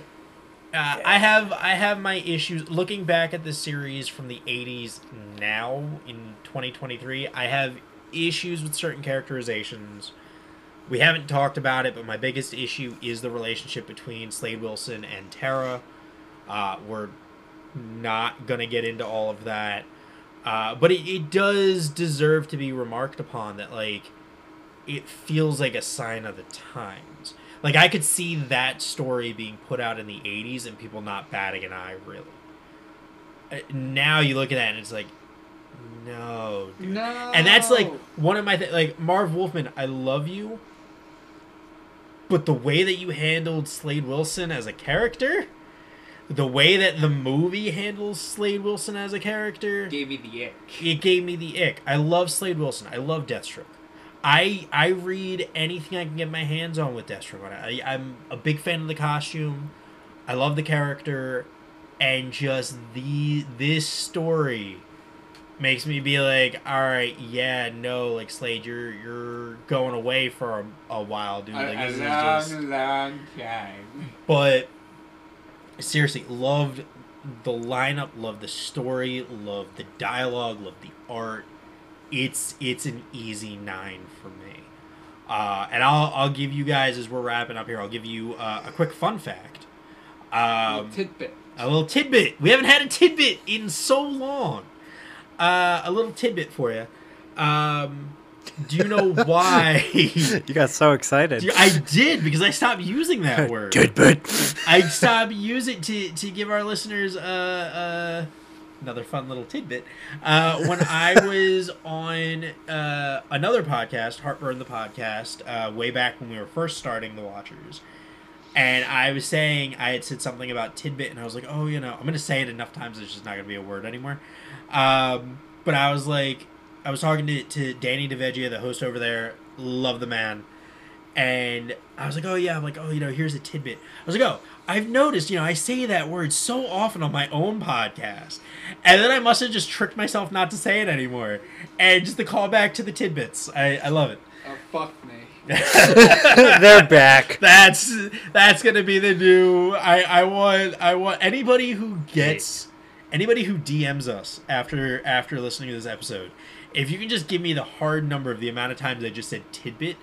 uh, I have I have my issues. Looking back at the series from the 80s now in 2023 I have issues with certain characterizations. We haven't talked about it but my biggest issue is the relationship between Slade Wilson and Tara uh, we're not gonna get into all of that uh, but it, it does deserve to be remarked upon that like it feels like a sign of the times like I could see that story being put out in the 80s and people not batting an eye really. Uh, Now you look at that and it's like no. dude. no And that's like one of my th- like Marv Wolfman, I love you. But the way that you handled Slade Wilson as a character, the way that the movie handles Slade Wilson as a character, Gave me the ick. it gave me the ick. I love Slade Wilson. I love Deathstroke. I I read anything I can get my hands on with Deathstroke. I, I'm a big fan of the costume. I love the character, and just the this story makes me be like, all right, yeah, no, like Slade, you're you're going away for a, a while, dude. Like this is just long time. but seriously, loved the lineup, loved the story, loved the dialogue, loved the art. It's it's an easy nine for me. Uh, and I'll I'll give you guys as we're wrapping up here. I'll give you uh, a quick fun fact. Um, tidbit. a little tidbit. We haven't had a tidbit in so long. Uh, a little tidbit for you. Um, do you know why? You got so excited. You- I did because I stopped using that word. Tidbit. I stopped using to to give our listeners uh, uh another fun little tidbit. Uh, when I was on uh, another podcast, Heartburn the podcast, uh, way back when we were first starting the Watchers, and I was saying I had said something about tidbit, and I was like, oh, you know, I'm gonna say it enough times, it's just not gonna be a word anymore. Um, but I was like, I was talking to to Danny DeVeggia, the host over there, love the man. And I was like, oh yeah, I'm like, oh, you know, here's a tidbit. I was like, oh, I've noticed, you know, I say that word so often on my own podcast. And then I must have just tricked myself not to say it anymore. And just the callback to the tidbits. I, I love it. Oh fuck me. They're back. That's that's gonna be the new I, I want I want anybody who gets anybody who DMs us after after listening to this episode, if you can just give me the hard number of the amount of times I just said tidbit,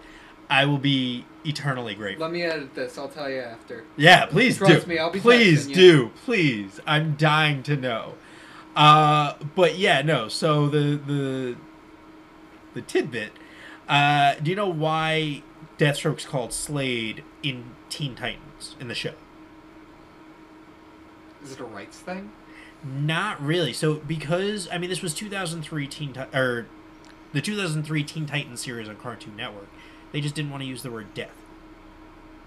I will be eternally grateful. Let me edit this. I'll tell you after. Yeah, please Trust do. me, I'll be please do. Please. I'm dying to know. Uh, but yeah, no. So the the the tidbit. Uh, do you know why Deathstroke's called Slade in Teen Titans in the show? Is it a rights thing? Not really. So because I mean this was 2003 Teen Ti- or the 2003 Teen Titans series on Cartoon Network. They just didn't want to use the word death.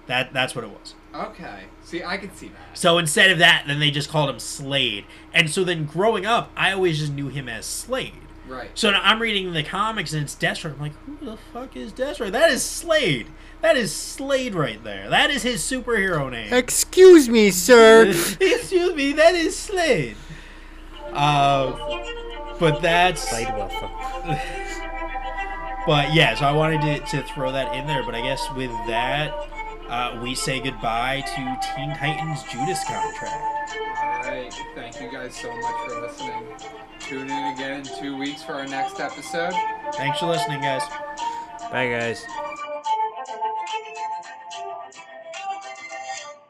That that's what it was. Okay. See, I can see that. So instead of that, then they just called him Slade. And so then growing up, I always just knew him as Slade. Right. So now I'm reading the comics and it's Deathstroke. I'm like, who the fuck is Deathstroke? That is Slade. That is Slade right there. That is his superhero name. Excuse me, sir. Excuse me, that is Slade. Uh, but that's. Slade Wilson. But yeah, so I wanted to, to throw that in there. But I guess with that, uh, we say goodbye to Teen Titans Judas contract. Alright. Thank you guys so much for listening. Tune in again in two weeks for our next episode. Thanks for listening, guys. Bye, guys.